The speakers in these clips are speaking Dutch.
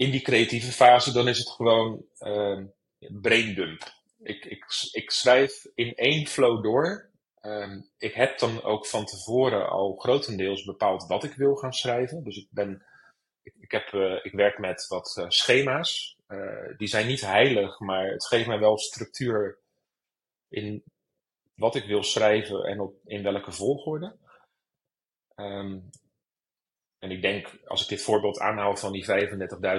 in die creatieve fase, dan is het gewoon uh, braindump. Ik, ik, ik schrijf in één flow door. Um, ik heb dan ook van tevoren al grotendeels bepaald wat ik wil gaan schrijven. Dus ik ben, ik, heb, uh, ik werk met wat uh, schema's. Uh, die zijn niet heilig, maar het geeft mij wel structuur in wat ik wil schrijven en op, in welke volgorde. Um, en ik denk, als ik dit voorbeeld aanhoud van die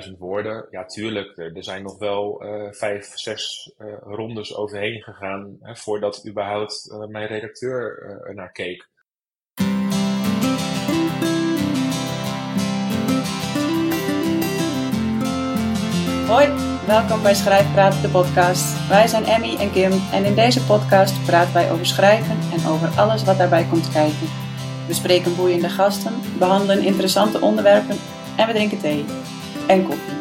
35.000 woorden, ja, tuurlijk, er, zijn nog wel uh, vijf, zes uh, rondes overheen gegaan hè, voordat überhaupt uh, mijn redacteur naar keek. Hoi, welkom bij Schrijfpraat, de podcast. Wij zijn Emmy en Kim en in deze podcast praten wij over schrijven en over alles wat daarbij komt kijken. We spreken boeiende gasten, behandelen interessante onderwerpen en we drinken thee en koffie.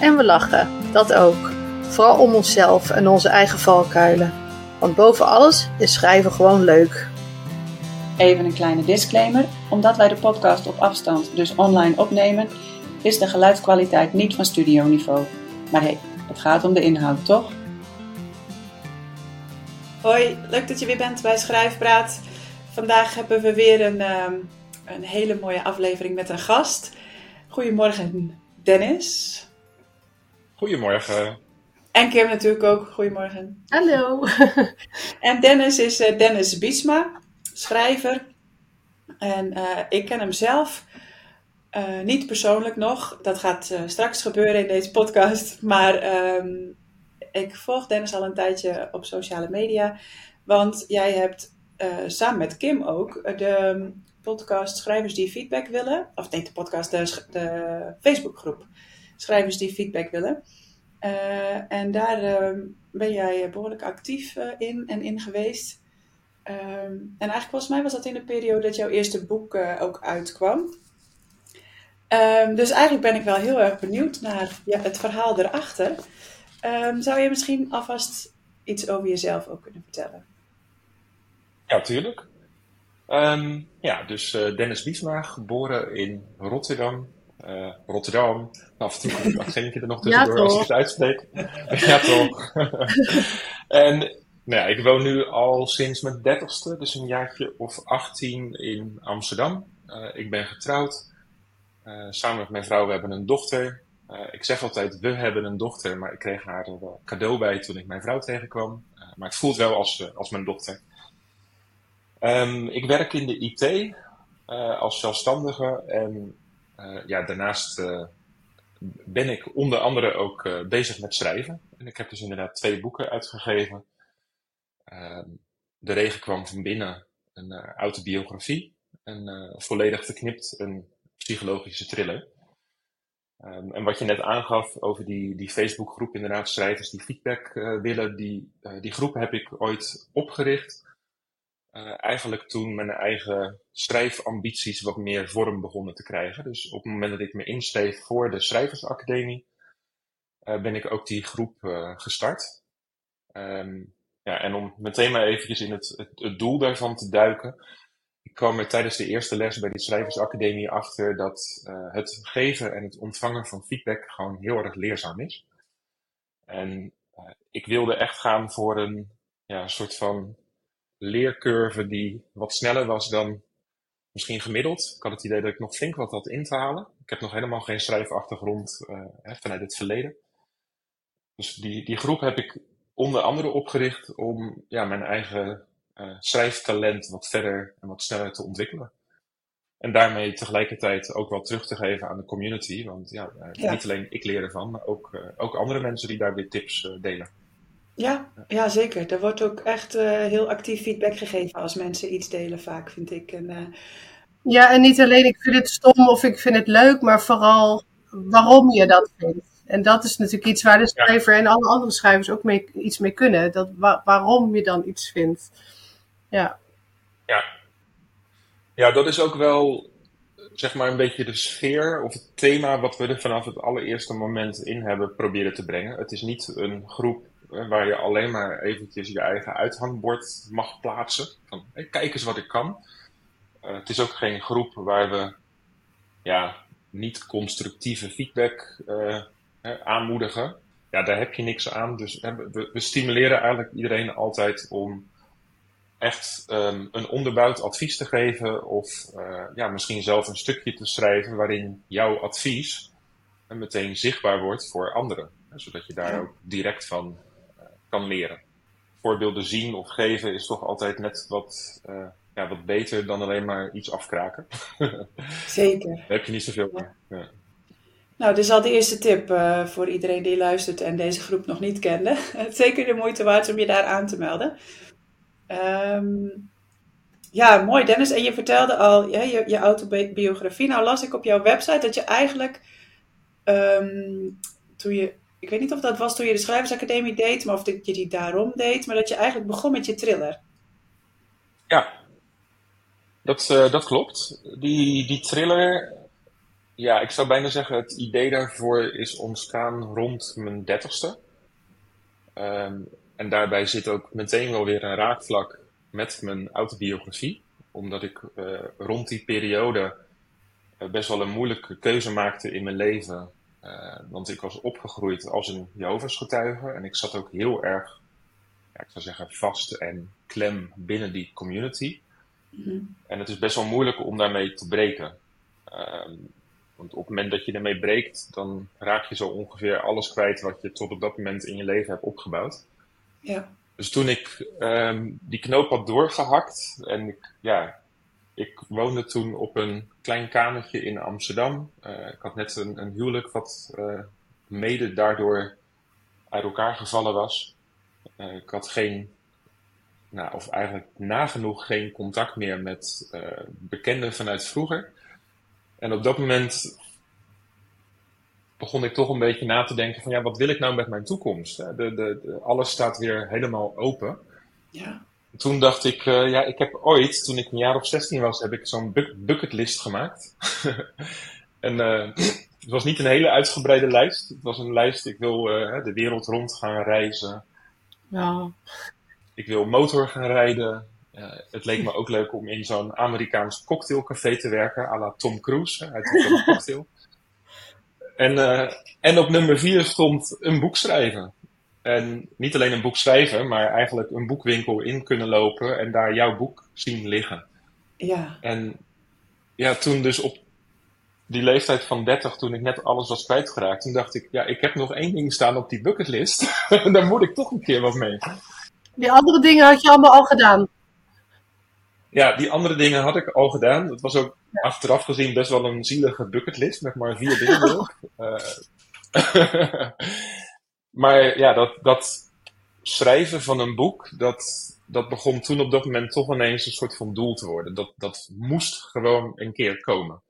En we lachen, dat ook. Vooral om onszelf en onze eigen valkuilen. Want boven alles is schrijven gewoon leuk. Even een kleine disclaimer. Omdat wij de podcast op afstand, dus online opnemen, is de geluidskwaliteit niet van studioniveau. Maar hé, hey, het gaat om de inhoud, toch? Hoi, leuk dat je weer bent bij Schrijfpraat. Vandaag hebben we weer een, um, een hele mooie aflevering met een gast. Goedemorgen, Dennis. Goedemorgen. En Kim natuurlijk ook. Goedemorgen. Hallo. en Dennis is uh, Dennis Biesma, schrijver. En uh, ik ken hem zelf uh, niet persoonlijk nog. Dat gaat straks gebeuren in deze podcast. Maar um, ik volg Dennis al een tijdje op sociale media. Want jij hebt uh, samen met Kim ook de podcast Schrijvers die feedback willen. Of nee, de podcast, de, de Facebookgroep Schrijvers die feedback willen. Uh, en daar uh, ben jij behoorlijk actief in en in geweest. en eigenlijk volgens mij was dat in de periode dat jouw eerste boek ook uitkwam. Um, dus eigenlijk ben ik wel heel erg benieuwd naar ja, het verhaal erachter. Zou je misschien alvast iets over jezelf ook kunnen vertellen? Ja, tuurlijk. Um, ja, dus uh, Dennis Biesma, geboren in Rotterdam. Uh, Rotterdam. Af en toe accentje er nog tussendoor ja, als ik het uitspreek. ja, toch. en nou ja, ik woon nu al sinds mijn dertigste, dus een jaartje of 18 in Amsterdam. Uh, ik ben getrouwd. samen met mijn vrouw, we hebben een dochter. ik zeg altijd, we hebben een dochter, maar ik kreeg haar er cadeau bij toen ik mijn vrouw tegenkwam. maar het voelt wel als, als mijn dochter. Um, ik werk in de IT uh, als zelfstandige en uh, ja, daarnaast uh, ben ik onder andere ook bezig met schrijven. En ik heb dus inderdaad twee boeken uitgegeven. Um, de regen kwam van binnen, een autobiografie. En volledig verknipt een psychologische thriller. Um, en wat je net aangaf over die, die Facebookgroep, inderdaad, schrijvers die feedback willen, die, die groep heb ik ooit opgericht uh, eigenlijk toen mijn eigen schrijfambities wat meer vorm begonnen te krijgen. Dus op het moment dat ik me inschreef voor de Schrijversacademie, uh, ben ik ook die groep uh, gestart. Um, ja, en om meteen maar eventjes in het, het, het, doel daarvan te duiken. Ik kwam er tijdens de eerste les bij die Schrijversacademie achter dat het geven en het ontvangen van feedback gewoon heel erg leerzaam is. En ik wilde echt gaan voor een ja, soort van leercurve die wat sneller was dan misschien gemiddeld. Ik had het idee dat ik nog flink wat had in te halen. Ik heb nog helemaal geen schrijfachtergrond uh, vanuit het verleden. Dus die, die groep heb ik onder andere opgericht om ja, mijn eigen uh, schrijftalent wat verder en wat sneller te ontwikkelen. En daarmee tegelijkertijd ook wel terug te geven aan de community. Want ja, uh, ja. niet alleen ik leer ervan, maar ook, ook andere mensen die daar weer tips delen. Ja, ja, zeker. Er wordt ook echt uh, heel actief feedback gegeven als mensen iets delen, vaak vind ik. En, uh... Ja, en niet alleen ik vind het stom of ik vind het leuk, maar vooral waarom je dat vindt. En dat is natuurlijk iets waar de schrijver ja. en alle andere schrijvers ook mee, iets mee kunnen. Dat, wa waarom je dan iets vindt. Ja. ja. Ja, dat is ook wel zeg maar een beetje de sfeer of het thema wat we er vanaf het allereerste moment in hebben proberen te brengen. Het is niet een groep waar je alleen maar eventjes je eigen uithangbord mag plaatsen. Van, hey, kijk eens wat ik kan. Uh, het is ook geen groep waar we ja, niet constructieve feedback uh, hè, aanmoedigen, ja, daar heb je niks aan. Dus hè, we, we, stimuleren eigenlijk iedereen altijd om echt um, een onderbouwd advies te geven of uh, ja, misschien zelf een stukje te schrijven waarin jouw advies meteen zichtbaar wordt voor anderen. Zodat je daar ook direct van kan leren. Voorbeelden zien of geven is toch altijd net wat, uh, ja, wat beter dan alleen maar iets afkraken. Zeker. Daar heb je niet zoveel ja. ja. Nou, dit is al de eerste tip uh, voor iedereen die luistert en deze groep nog niet kende. Zeker de moeite waard om je daar aan te melden. Um, ja, mooi Dennis. En je vertelde al ja, je, je, autobiografie. Nou las ik op jouw website dat je eigenlijk um, toen je, ik weet niet of dat was toen je de Schrijversacademie deed, maar of dat je die daarom deed, maar dat je eigenlijk begon met je thriller. Ja, dat, uh, dat klopt. Die, die thriller, ja, ik zou bijna zeggen, het idee daarvoor is ontstaan rond mijn dertigste. Um, en daarbij zit ook meteen wel weer een raakvlak met mijn autobiografie. Omdat ik uh, rond die periode uh, best wel een moeilijke keuze maakte in mijn leven. Uh, want ik was opgegroeid als een Jehovah's getuige. En ik zat ook heel erg, ja, ik zou zeggen, vast en klem binnen die community. Mm -hmm. En het is best wel moeilijk om daarmee te breken. Ehm, want op het moment dat je ermee breekt, dan raak je zo ongeveer alles kwijt wat je tot op dat moment in je leven hebt opgebouwd. Ja. Dus toen ik um, die knoop had doorgehakt en ik, ja, ik woonde toen op een klein kamertje in Amsterdam. Uh, ik had net een, een huwelijk wat uh, mede daardoor uit elkaar gevallen was. Uh, ik had geen, nou, of eigenlijk nagenoeg geen contact meer met bekenden vanuit vroeger. En op dat moment begon ik toch een beetje na te denken van ja, wat wil ik nou met mijn toekomst? De, de, de alles staat weer helemaal open. Ja. Toen dacht ik, uh, ja, ik heb ooit, toen ik een jaar of 16 was, heb ik zo'n bucketlist gemaakt. en uh, het was niet een hele uitgebreide lijst. Het was een lijst, ik wil uh, de wereld rond gaan reizen. Ja. Ik wil motor gaan rijden. het leek me ook leuk om in zo'n Amerikaans cocktailcafé te werken, à la Tom Cruise, uit de cocktail. En, en op nummer vier stond een boek schrijven. En niet alleen een boek schrijven, maar eigenlijk een boekwinkel in kunnen lopen en daar jouw boek zien liggen. Ja. En ja, toen dus op die leeftijd van 30, toen ik net alles was kwijtgeraakt, toen dacht ik, ja, ik heb nog één ding staan op die bucketlist. en daar moet ik toch een keer wat mee. Die andere dingen had je allemaal al gedaan. Ja, die andere dingen had ik al gedaan. Het was ook achteraf gezien best wel een zielige bucketlist met maar vier dingen erop. Uh, maar ja, dat, dat schrijven van een boek, dat, dat begon toen op dat moment toch ineens een soort van doel te worden. Dat, dat moest gewoon een keer komen.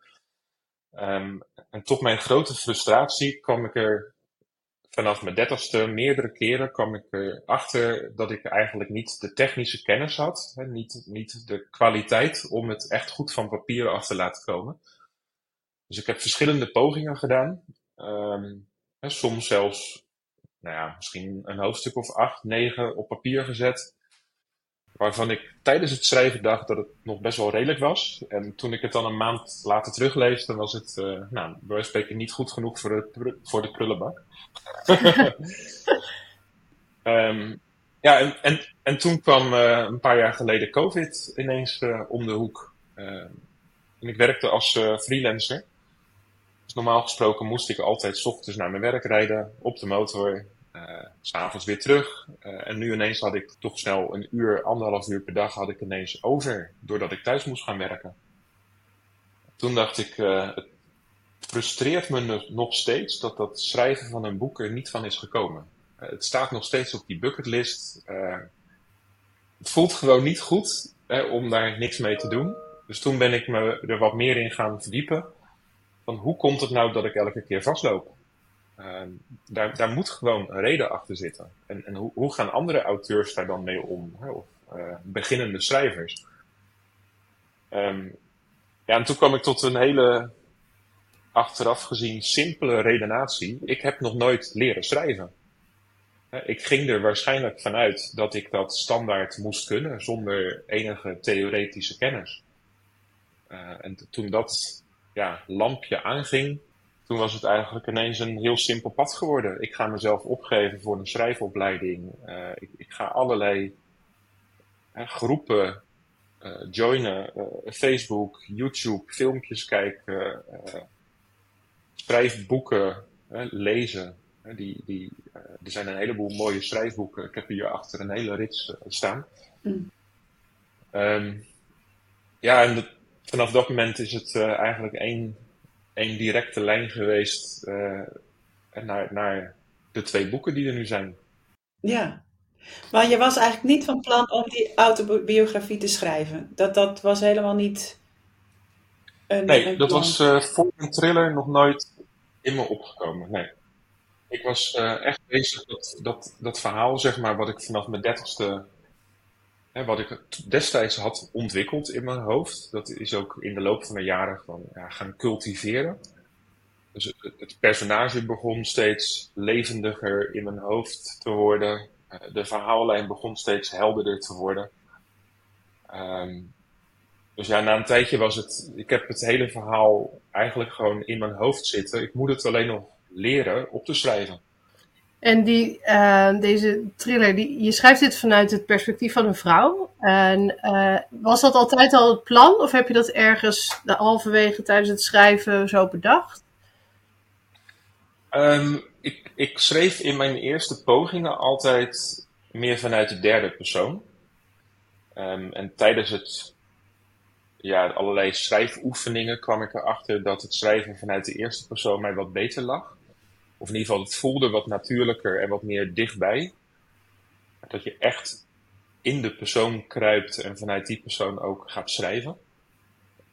Um, en tot mijn grote frustratie kwam ik er vanaf mijn dertigste meerdere keren kwam ik erachter dat ik eigenlijk niet de technische kennis had. Hè, niet, niet de kwaliteit om het echt goed van papier af te laten komen. Dus ik heb verschillende pogingen gedaan. Um, hè, soms zelfs, nou ja, misschien een hoofdstuk of acht, negen op papier gezet. Waarvan ik tijdens het schrijven dacht dat het nog best wel redelijk was. En toen ik het dan een maand later teruglees, dan was het, uh, nou, bij spreken niet goed genoeg voor de, voor de prullenbak. um, ja, en, en, en toen kwam uh, een paar jaar geleden COVID ineens uh, om de hoek. Uh, en ik werkte als freelancer. Dus normaal gesproken moest ik altijd s ochtends naar mijn werk rijden op de motor. Uh, S'avonds weer terug. Uh, en nu ineens had ik toch snel een uur, anderhalf uur per dag had ik ineens over. Doordat ik thuis moest gaan werken. Toen dacht ik, uh, het frustreert me nog steeds dat dat schrijven van een boek er niet van is gekomen. het staat nog steeds op die bucketlist. het voelt gewoon niet goed om daar niks mee te doen. Dus toen ben ik me er wat meer in gaan verdiepen. Van hoe komt het nou dat ik elke keer vastloop? Uh, daar, daar moet gewoon een reden achter zitten. En, en hoe, hoe gaan andere auteurs daar dan mee om? Hè? Of uh, beginnende schrijvers. Um, ja, en toen kwam ik tot een hele achteraf gezien simpele redenatie. Ik heb nog nooit leren schrijven. Ik ging er waarschijnlijk vanuit dat ik dat standaard moest kunnen zonder enige theoretische kennis. Uh, en toen dat ja, lampje aanging, toen was het eigenlijk ineens een heel simpel pad geworden. Ik ga mezelf opgeven voor een schrijfopleiding. Uh, ik, ik, ga allerlei groepen uh, joinen, Facebook, YouTube, filmpjes kijken, schrijfboeken lezen. Die, die, er zijn een heleboel mooie schrijfboeken. Ik heb hier achter een hele rits staan. Mm. Um, ja, en vanaf dat moment is het eigenlijk één, één directe lijn geweest uh, naar, naar de twee boeken die er nu zijn. Ja, maar je was eigenlijk niet van plan om die autobiografie te schrijven. Dat, dat was helemaal niet. Een, nee, dat was uh, voor een thriller nog nooit in me opgekomen. Nee. Ik was echt bezig dat, dat, dat verhaal, zeg maar, wat ik vanaf mijn dertigste wat ik destijds had ontwikkeld in mijn hoofd, dat is ook in de loop van de jaren van, ja, gaan cultiveren. Dus het, personage begon steeds levendiger in mijn hoofd te worden. Eh, de verhaallijn begon steeds helderder te worden. Ehm, dus ja, na een tijdje was het. Ik heb het hele verhaal eigenlijk gewoon in mijn hoofd zitten. Ik moet het alleen nog leren op te schrijven. En die, uh, deze thriller, die, je schrijft dit vanuit het perspectief van een vrouw. En uh, was dat altijd al het plan? Of heb je dat ergens de halverwege tijdens het schrijven zo bedacht? Um, ik, ik schreef in mijn eerste pogingen altijd meer vanuit de derde persoon. Um, en tijdens het, ja, allerlei schrijfoefeningen kwam ik erachter dat het schrijven vanuit de eerste persoon mij wat beter lag. Of in ieder geval, het voelde wat natuurlijker en wat meer dichtbij. Dat je echt in de persoon kruipt en vanuit die persoon ook gaat schrijven.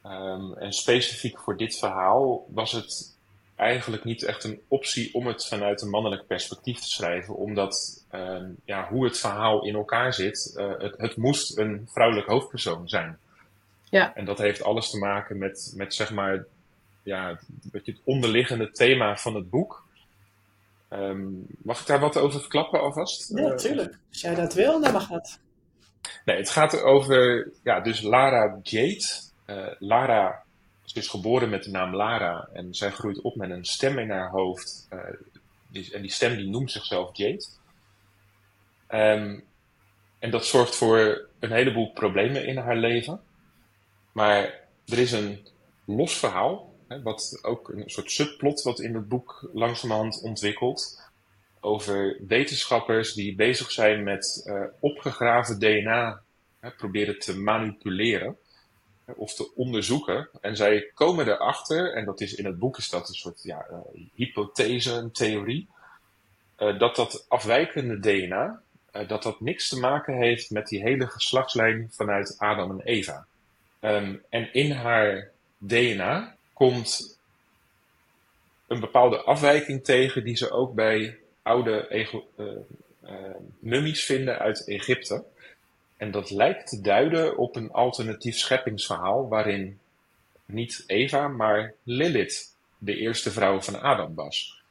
Um, en specifiek voor dit verhaal was het eigenlijk niet echt een optie om het vanuit een mannelijk perspectief te schrijven, omdat um, ja, hoe het verhaal in elkaar zit, uh, het, het, moest een vrouwelijk hoofdpersoon zijn. Ja. En dat heeft alles te maken met, met zeg maar, ja, het onderliggende thema van het boek. Um, mag ik daar wat over verklappen alvast? Ja, natuurlijk. Als jij dat wil, dan mag dat. Nee, het gaat over, ja, dus Lara Jade. Uh, Lara is geboren met de naam Lara en zij groeit op met een stem in haar hoofd. Uh, die, en die stem die noemt zichzelf Jade. Um, en dat zorgt voor een heleboel problemen in haar leven. Maar er is een los verhaal wat ook een soort subplot wat in het boek langzamerhand ontwikkelt. Over wetenschappers die bezig zijn met uh, opgegraven DNA hè, proberen te manipuleren hè, of te onderzoeken. En zij komen erachter, en dat is in het boek is dat een soort ja, uh, hypothese, een theorie, uh, dat dat afwijkende DNA, dat dat niks te maken heeft met die hele geslachtslijn vanuit Adam en Eva. Um, en in haar DNA komt een bepaalde afwijking tegen die ze ook bij oude uh, uh, mummies vinden uit Egypte. En dat lijkt te duiden op een alternatief scheppingsverhaal waarin niet Eva, maar Lilith de eerste vrouw van Adam was.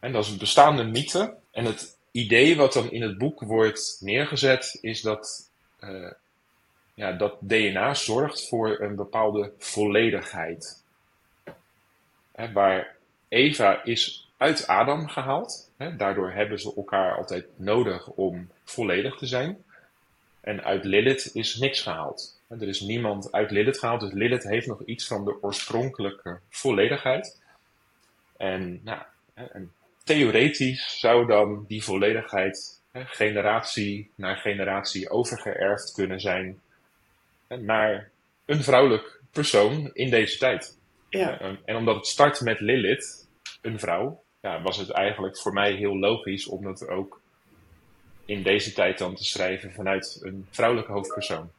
En dat is een bestaande mythe. En het idee wat dan in het boek wordt neergezet is dat uh, ja, dat DNA zorgt voor een bepaalde volledigheid waar Eva is uit Adam gehaald. Hè, daardoor hebben ze elkaar altijd nodig om volledig te zijn. En uit Lilith is niks gehaald. Er is niemand uit Lilith gehaald, dus Lilith heeft nog iets van de oorspronkelijke volledigheid. En, nou, en theoretisch zou dan die volledigheid hè, generatie naar generatie overgeërfd kunnen zijn naar een vrouwelijk persoon in deze tijd. Ja. Ehm, en omdat het start met Lilith, een vrouw, ja, was het eigenlijk voor mij heel logisch om dat ook in deze tijd dan te schrijven vanuit een vrouwelijke hoofdpersoon.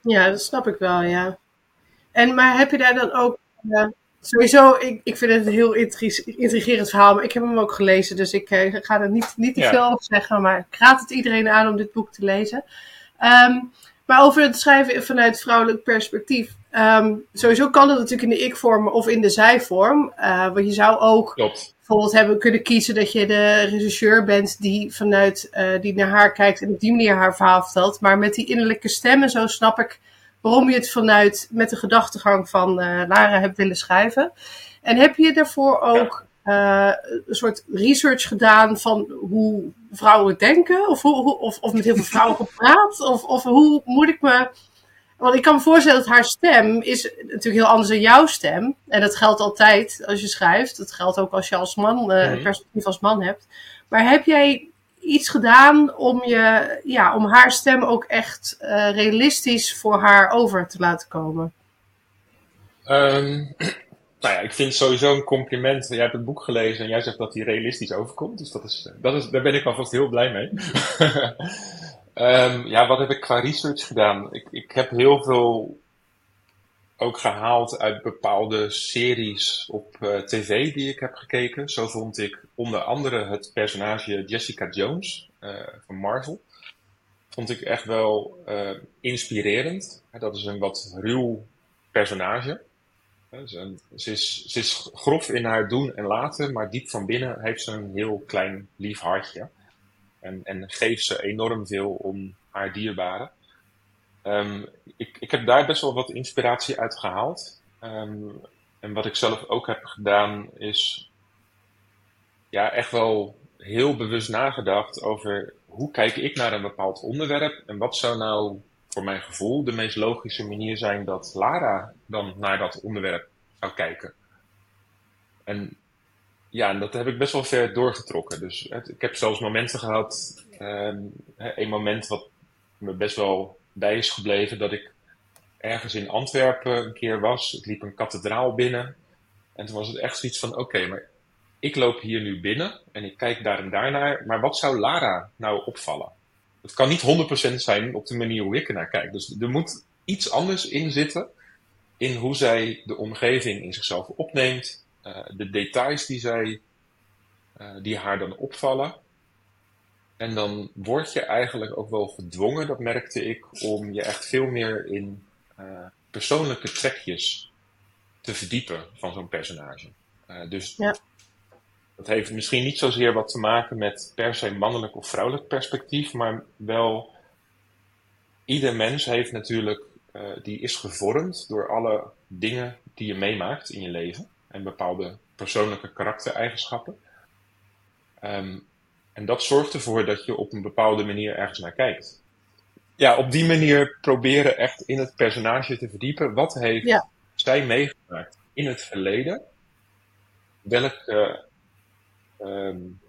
Ja, dat snap ik wel, ja. En, maar heb je daar dan ook. sowieso, ik, ik vind het een heel intrigerend verhaal, maar ik heb hem ook gelezen, dus ik eh, ga er niet, niet te veel over zeggen. Maar ik raad het iedereen aan om dit boek te lezen. Um, maar over het schrijven vanuit vrouwelijk perspectief. Um, sowieso kan het natuurlijk in de ik-vorm of in de zij-vorm. Uh, want je zou ook Klopt. bijvoorbeeld hebben kunnen kiezen dat je de regisseur bent die vanuit uh, die naar haar kijkt en op die manier haar verhaal vertelt. Maar met die innerlijke stemmen, zo snap ik waarom je het vanuit met de gedachtegang van uh, Lara hebt willen schrijven. En heb je daarvoor ook een soort research gedaan van hoe vrouwen denken? Of, hoe, of, of met heel veel vrouwen gepraat? Of, of hoe moet ik me. Want ik kan me voorstellen dat haar stem is natuurlijk heel anders dan jouw stem. En dat geldt altijd als je schrijft. Dat geldt ook als je als man, uh, perspectief als man hebt. Maar heb jij iets gedaan om, je, ja, om haar stem ook echt uh, realistisch voor haar over te laten komen? Um, nou ja, ik vind sowieso een compliment. Jij hebt het boek gelezen en jij zegt dat hij realistisch overkomt. Dus dat is, dat is, daar ben ik alvast heel blij mee. um, ja, wat heb ik qua research gedaan? Ik, ik heb heel veel ook gehaald uit bepaalde series op uh, tv die ik heb gekeken. Zo vond ik onder andere het personage Jessica Jones uh, van Marvel. Vond ik echt wel uh, inspirerend. Dat is een wat ruw personage. Ze, is, ze is grof in haar doen en laten, maar diep van binnen heeft ze een heel klein lief hartje. En, en geeft ze enorm veel om haar dierbaren. Um, ik, ik heb daar best wel wat inspiratie uit gehaald. Um, en wat ik zelf ook heb gedaan is ja, echt wel heel bewust nagedacht over hoe kijk ik naar een bepaald onderwerp en wat zou nou voor mijn gevoel de meest logische manier zijn dat Lara dan naar dat onderwerp zou kijken. En ja, en dat heb ik best wel ver doorgetrokken. Dus ik heb zelfs momenten gehad, um, een moment wat me best wel bij is gebleven, dat ik ergens in Antwerpen een keer was. Ik liep een kathedraal binnen. En toen was het echt zoiets van: oké, maar ik loop hier nu binnen en ik kijk daar en daar naar. Maar wat zou Lara nou opvallen? Het kan niet 100% zijn op de manier hoe ik er naar kijk. Dus er moet iets anders in zitten. In hoe zij de omgeving in zichzelf opneemt. Uh, de details die, zij, uh, die haar dan opvallen. En dan word je eigenlijk ook wel gedwongen, dat merkte ik, om je echt veel meer in uh, persoonlijke trekjes te verdiepen van zo'n personage. dus ja. Dat heeft misschien niet zozeer wat te maken met per se mannelijk of vrouwelijk perspectief, maar wel ieder mens heeft natuurlijk, uh, die is gevormd door alle dingen die je meemaakt in je leven en bepaalde persoonlijke karaktereigenschappen. Um, en dat zorgt ervoor dat je op een bepaalde manier ergens naar kijkt. Ja, op die manier proberen echt in het personage te verdiepen. Wat heeft ja. zij meegemaakt in het verleden? Welke um,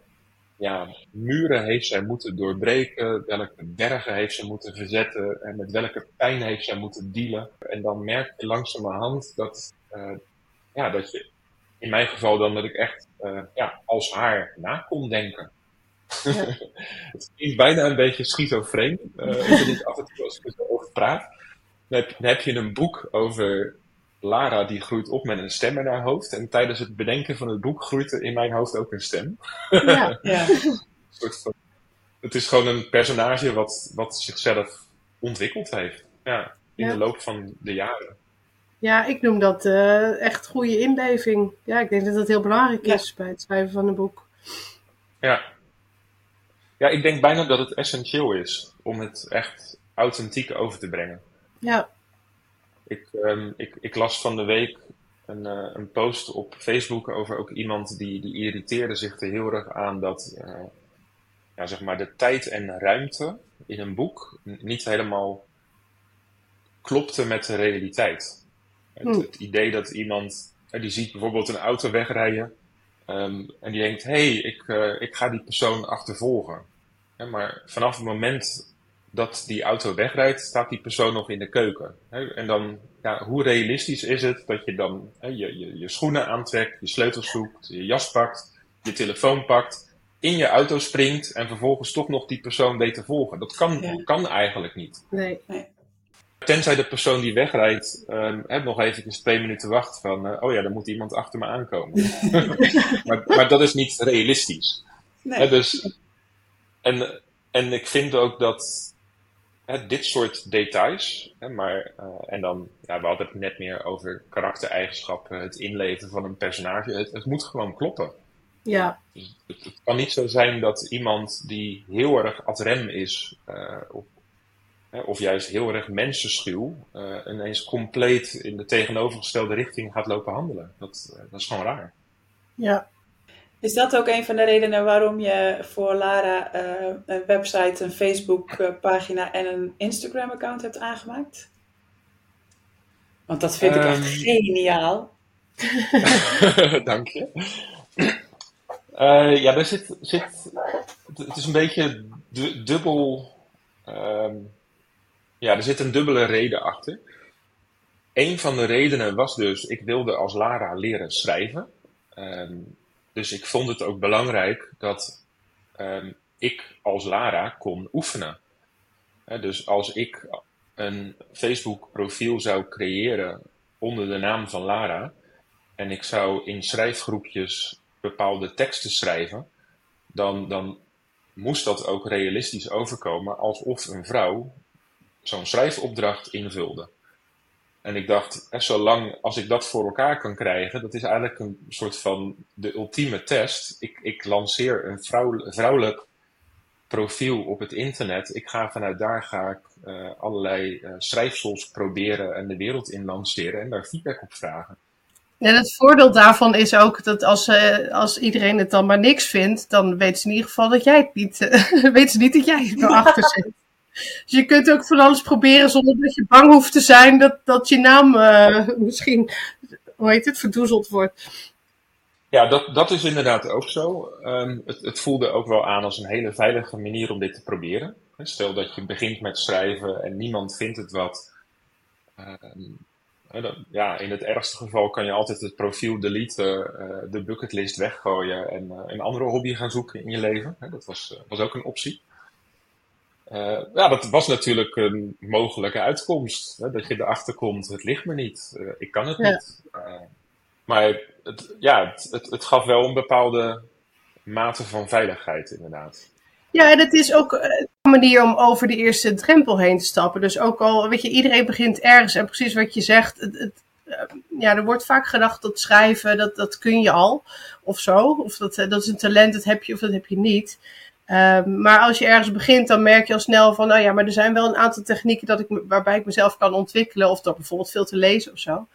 ja, muren heeft zij moeten doorbreken, welke bergen heeft zij moeten verzetten en met welke pijn heeft zij moeten dealen. En dan merk je langzamerhand dat, uh, ja, dat je, in mijn geval dan, dat ik echt uh, ja, als haar na kon denken. Ja. het is bijna een beetje schizofreen, uh, ik niet af en toe als ik erover praat. Dan heb, dan heb je een boek over Lara die groeit op met een stem in haar hoofd. En tijdens het bedenken van het boek groeit er in mijn hoofd ook een stem. Ja, ja. het is gewoon een personage wat, wat zichzelf ontwikkeld heeft. Ja, in de loop van de jaren. Ja, ik noem dat uh, echt goede inleving. Ja, ik denk dat dat heel belangrijk is bij het schrijven van een boek. Ja. Ja, ik denk bijna dat het essentieel is om het echt authentiek over te brengen. Ja. Ik, um, ik, ik las van de week een, uh, een post op Facebook over ook iemand die, die irriteerde zich er heel erg aan dat uh, ja, zeg maar de tijd en ruimte in een boek niet helemaal klopte met de realiteit. Het, hmm. het idee dat iemand, uh, die ziet bijvoorbeeld een auto wegrijden um, en die denkt, hé, hey, ik, ik ga die persoon achtervolgen. Ja, maar vanaf het moment dat die auto wegrijdt, staat die persoon nog in de keuken. En dan, ja, hoe realistisch is het dat je dan je, je, je schoenen aantrekt, je sleutels zoekt, je jas pakt, je telefoon pakt, in je auto springt en vervolgens toch nog die persoon weet te volgen. Dat kan, kan eigenlijk niet. Nee. nee. Tenzij de persoon die wegrijdt um, nog even twee minuten wacht van, uh, oh ja, dan moet iemand achter me aankomen. maar, maar dat is niet realistisch. Nee. dus, en, en ik vind ook dat dit soort details. Maar, uh, en dan, ja, we hadden het net meer over karaktereigenschappen, het inleven van een personage. Het, het moet gewoon kloppen. Ja. Dus het, het, kan niet zo zijn dat iemand die heel erg ad rem is, uh, op, of juist heel erg mensenschuw, uh, ineens compleet in de tegenovergestelde richting gaat lopen handelen. Dat, dat is gewoon raar. Ja. Is dat ook een van de redenen waarom je voor Lara een website, een Facebook pagina en een Instagram account hebt aangemaakt? Want dat vind ik echt ehm. geniaal. Dank je. Uh, ja, daar zit, zit. Het is een beetje dubbel. Uh, ja, er zit een dubbele reden achter. Een van de redenen was dus, ik wilde als Lara leren schrijven. Uh, dus ik vond het ook belangrijk dat ehm, ik als Lara kon oefenen. dus als ik een Facebook profiel zou creëren onder de naam van Lara. En ik zou in schrijfgroepjes bepaalde teksten schrijven. Dan, dan moest dat ook realistisch overkomen alsof een vrouw zo'n schrijfopdracht invulde. En ik dacht, eh, zolang als ik dat voor elkaar kan krijgen, dat is eigenlijk een soort van de ultieme test. Ik, ik lanceer een vrouw, vrouwelijk profiel op het internet. Ik ga vanuit daar ga ik uh, allerlei uh, schrijfsels proberen en de wereld in lanceren en daar feedback op vragen. En het voordeel daarvan is ook dat als, uh, als iedereen het dan maar niks vindt, dan weten ze in ieder geval dat jij het niet, weten ze niet dat jij erachter zit. Dus je kunt ook van alles proberen zonder dat je bang hoeft te zijn dat, dat je naam misschien, hoe heet het, verdoezeld wordt. Ja, dat, dat is inderdaad ook zo. Um, het, het voelde ook wel aan als een hele veilige manier om dit te proberen. Stel dat je begint met schrijven en niemand vindt het wat. Uh, ja, in het ergste geval kan je altijd het profiel deleten, uh, de bucketlist weggooien en uh, een andere hobby gaan zoeken in je leven. Dat was, was ook een optie. Ja, dat was natuurlijk een mogelijke uitkomst. Hè, dat je erachter komt, het ligt me niet, ik kan het niet. maar het, ja, het, het, gaf wel een bepaalde mate van veiligheid, inderdaad. Ja, en het is ook een manier om over de eerste drempel heen te stappen. Dus ook al, weet je, iedereen begint ergens. En precies wat je zegt, het, het, eh, ja, er wordt vaak gedacht dat schrijven, dat, dat kun je al. Of zo. Of dat, eh, dat is een talent, dat heb je of dat heb je niet. Um, maar als je ergens begint, dan merk je al snel van, nou ja, maar er zijn wel een aantal technieken dat ik, waarbij ik mezelf kan ontwikkelen. Of door bijvoorbeeld veel te lezen of zo.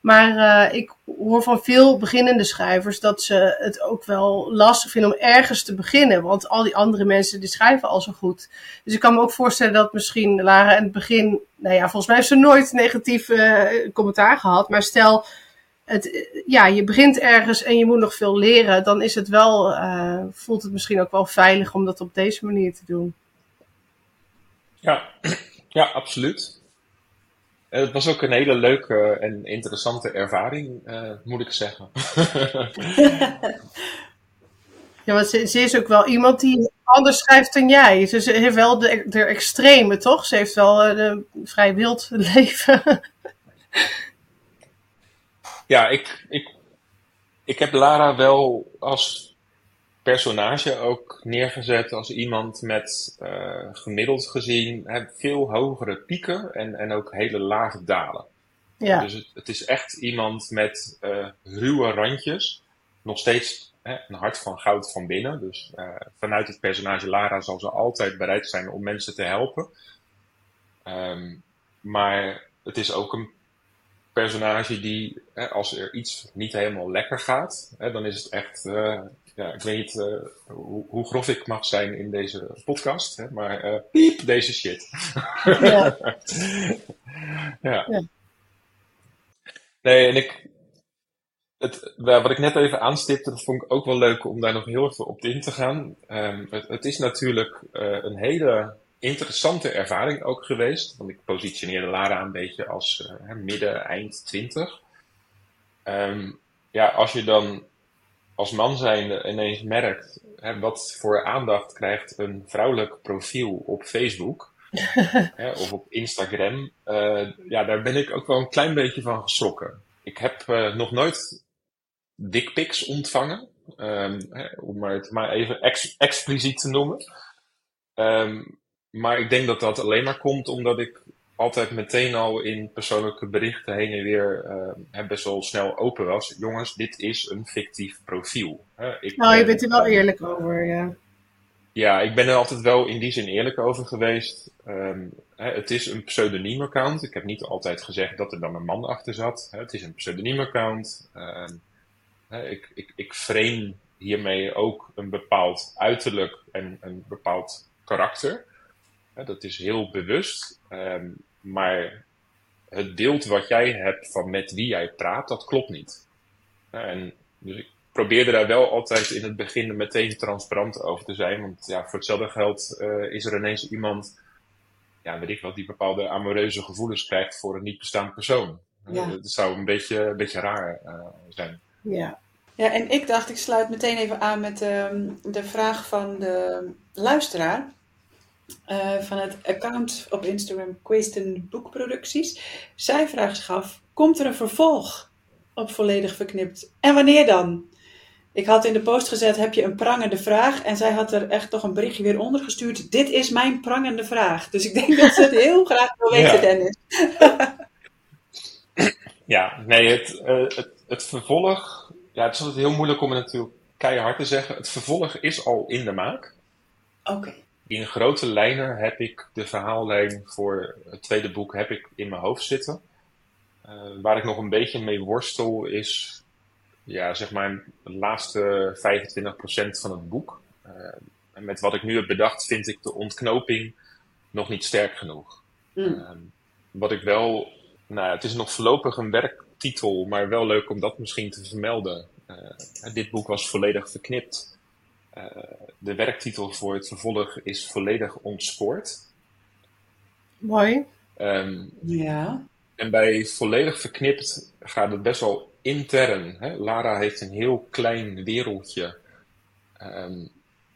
Maar uh, ik hoor van veel beginnende schrijvers dat ze het ook wel lastig vinden om ergens te beginnen. Want al die andere mensen die schrijven al zo goed. Dus ik kan me ook voorstellen dat misschien Lara in het begin, nou ja, volgens mij heeft ze nooit negatief uh, commentaar gehad. Maar stel, het, ja, je begint ergens en je moet nog veel leren. Dan is het wel, uh, voelt het misschien ook wel veilig om dat op deze manier te doen. Ja, ja absoluut. Eh, het was ook een hele leuke en interessante ervaring, uh, moet ik zeggen. ja, want ze, ze, is ook wel iemand die anders schrijft dan jij. Ze, ze heeft wel de, de extreme, toch? Ze heeft wel een vrij wild leven. Ja, ik, ik, ik heb Lara wel als personage ook neergezet als iemand met uh, gemiddeld gezien veel hogere pieken en, en ook hele lage dalen. Ja. Dus het, het is echt iemand met uh, ruwe randjes. Nog steeds hè, een hart van goud van binnen. Dus uh, vanuit het personage Lara zal ze altijd bereid zijn om mensen te helpen. Um, maar het is ook een personage die, hè, als er iets niet helemaal lekker gaat, hè, dan is het echt ja, ik weet niet uh, hoe, hoe, grof ik mag zijn in deze podcast, hè, maar uh, piep deze shit. Ja. ja. ja. Nee, en ik, het, wat ik net even aanstipte, dat vond ik ook wel leuk om daar nog heel even op in te gaan. Um, het, het, is natuurlijk een hele interessante ervaring ook geweest, want ik positioneerde Lara een beetje als midden, eind twintig. Um, ja, als je dan als man zijnde ineens merkt hè, wat voor aandacht krijgt een vrouwelijk profiel op Facebook hè, of op Instagram, uh, ja, daar ben ik ook wel een klein beetje van geschrokken. Ik heb uh, nog nooit dickpics ontvangen, um, hè, om het maar even ex expliciet te noemen. Um, maar ik denk dat dat alleen maar komt omdat ik altijd meteen al in persoonlijke berichten heen en weer uh, best wel snel open was. Jongens, dit is een fictief profiel. ik nou, je bent er wel eerlijk over, ja. Ja, ik ben er altijd wel in die zin eerlijk over geweest. Ehm, het is een pseudoniem account. Ik heb niet altijd gezegd dat er dan een man achter zat. het is een pseudoniem account. Ehm, ik, ik, ik frame hiermee ook een bepaald uiterlijk en een bepaald karakter. Dat is heel bewust. Ehm, maar het beeld wat jij hebt van met wie jij praat, dat klopt niet. En dus ik probeerde daar wel altijd in het begin meteen transparant over te zijn. Want ja, voor hetzelfde geld uh, is er ineens iemand, ja, weet ik wat, die bepaalde amoureuze gevoelens krijgt voor een niet bestaand persoon. Ja. dat zou een beetje, een beetje raar uh, zijn. Ja. ja, en ik dacht, ik sluit meteen even aan met uh, de vraag van de luisteraar. Uh, van het account op Instagram Question Boekproducties. Zij vraagt zich af: komt er een vervolg op volledig verknipt? En wanneer dan? Ik had in de post gezet: heb je een prangende vraag? En zij had er echt toch een berichtje weer onder gestuurd. Dit is mijn prangende vraag. Dus ik denk dat ze het heel graag wil weten, Dennis. ja, nee, het, uh, het, het vervolg. Ja, het is altijd heel moeilijk om het natuurlijk keihard te zeggen. Het vervolg is al in de maak. Oké in grote lijnen heb ik de verhaallijn voor het tweede boek heb ik in mijn hoofd zitten. Uh, waar ik nog een beetje mee worstel is, ja, zeg maar, de laatste 25% van het boek. Uh, en met wat ik nu heb bedacht, vind ik de ontknoping nog niet sterk genoeg. Mm. Uh, wat ik wel, nou, het is nog voorlopig een werktitel, maar wel leuk om dat misschien te vermelden. dit boek was volledig verknipt. Eh, de werktitel voor het vervolg is volledig ontspoord. Mooi. Um, ja. En bij volledig verknipt gaat het best wel intern. Hè? Lara heeft een heel klein wereldje. Um,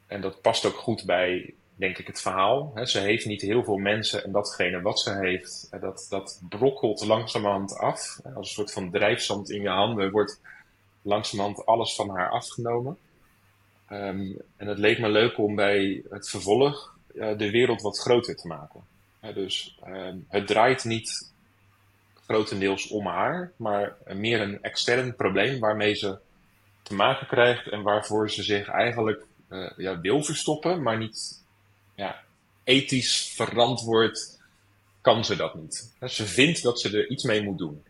en dat past ook goed bij, denk ik, het verhaal. Hè? Ze heeft niet heel veel mensen en datgene wat ze heeft, eh, dat, dat brokkelt langzamerhand af. Als een soort van drijfzand in je handen wordt langzamerhand alles van haar afgenomen. Um, en het leek me leuk om bij het vervolg uh, de wereld wat groter te maken. Uh, dus um, het draait niet grotendeels om haar, maar meer een extern probleem waarmee ze te maken krijgt en waarvoor ze zich eigenlijk uh, ja, wil verstoppen, maar niet ja, ethisch verantwoord kan ze dat niet. Ze vindt dat ze er iets mee moet doen.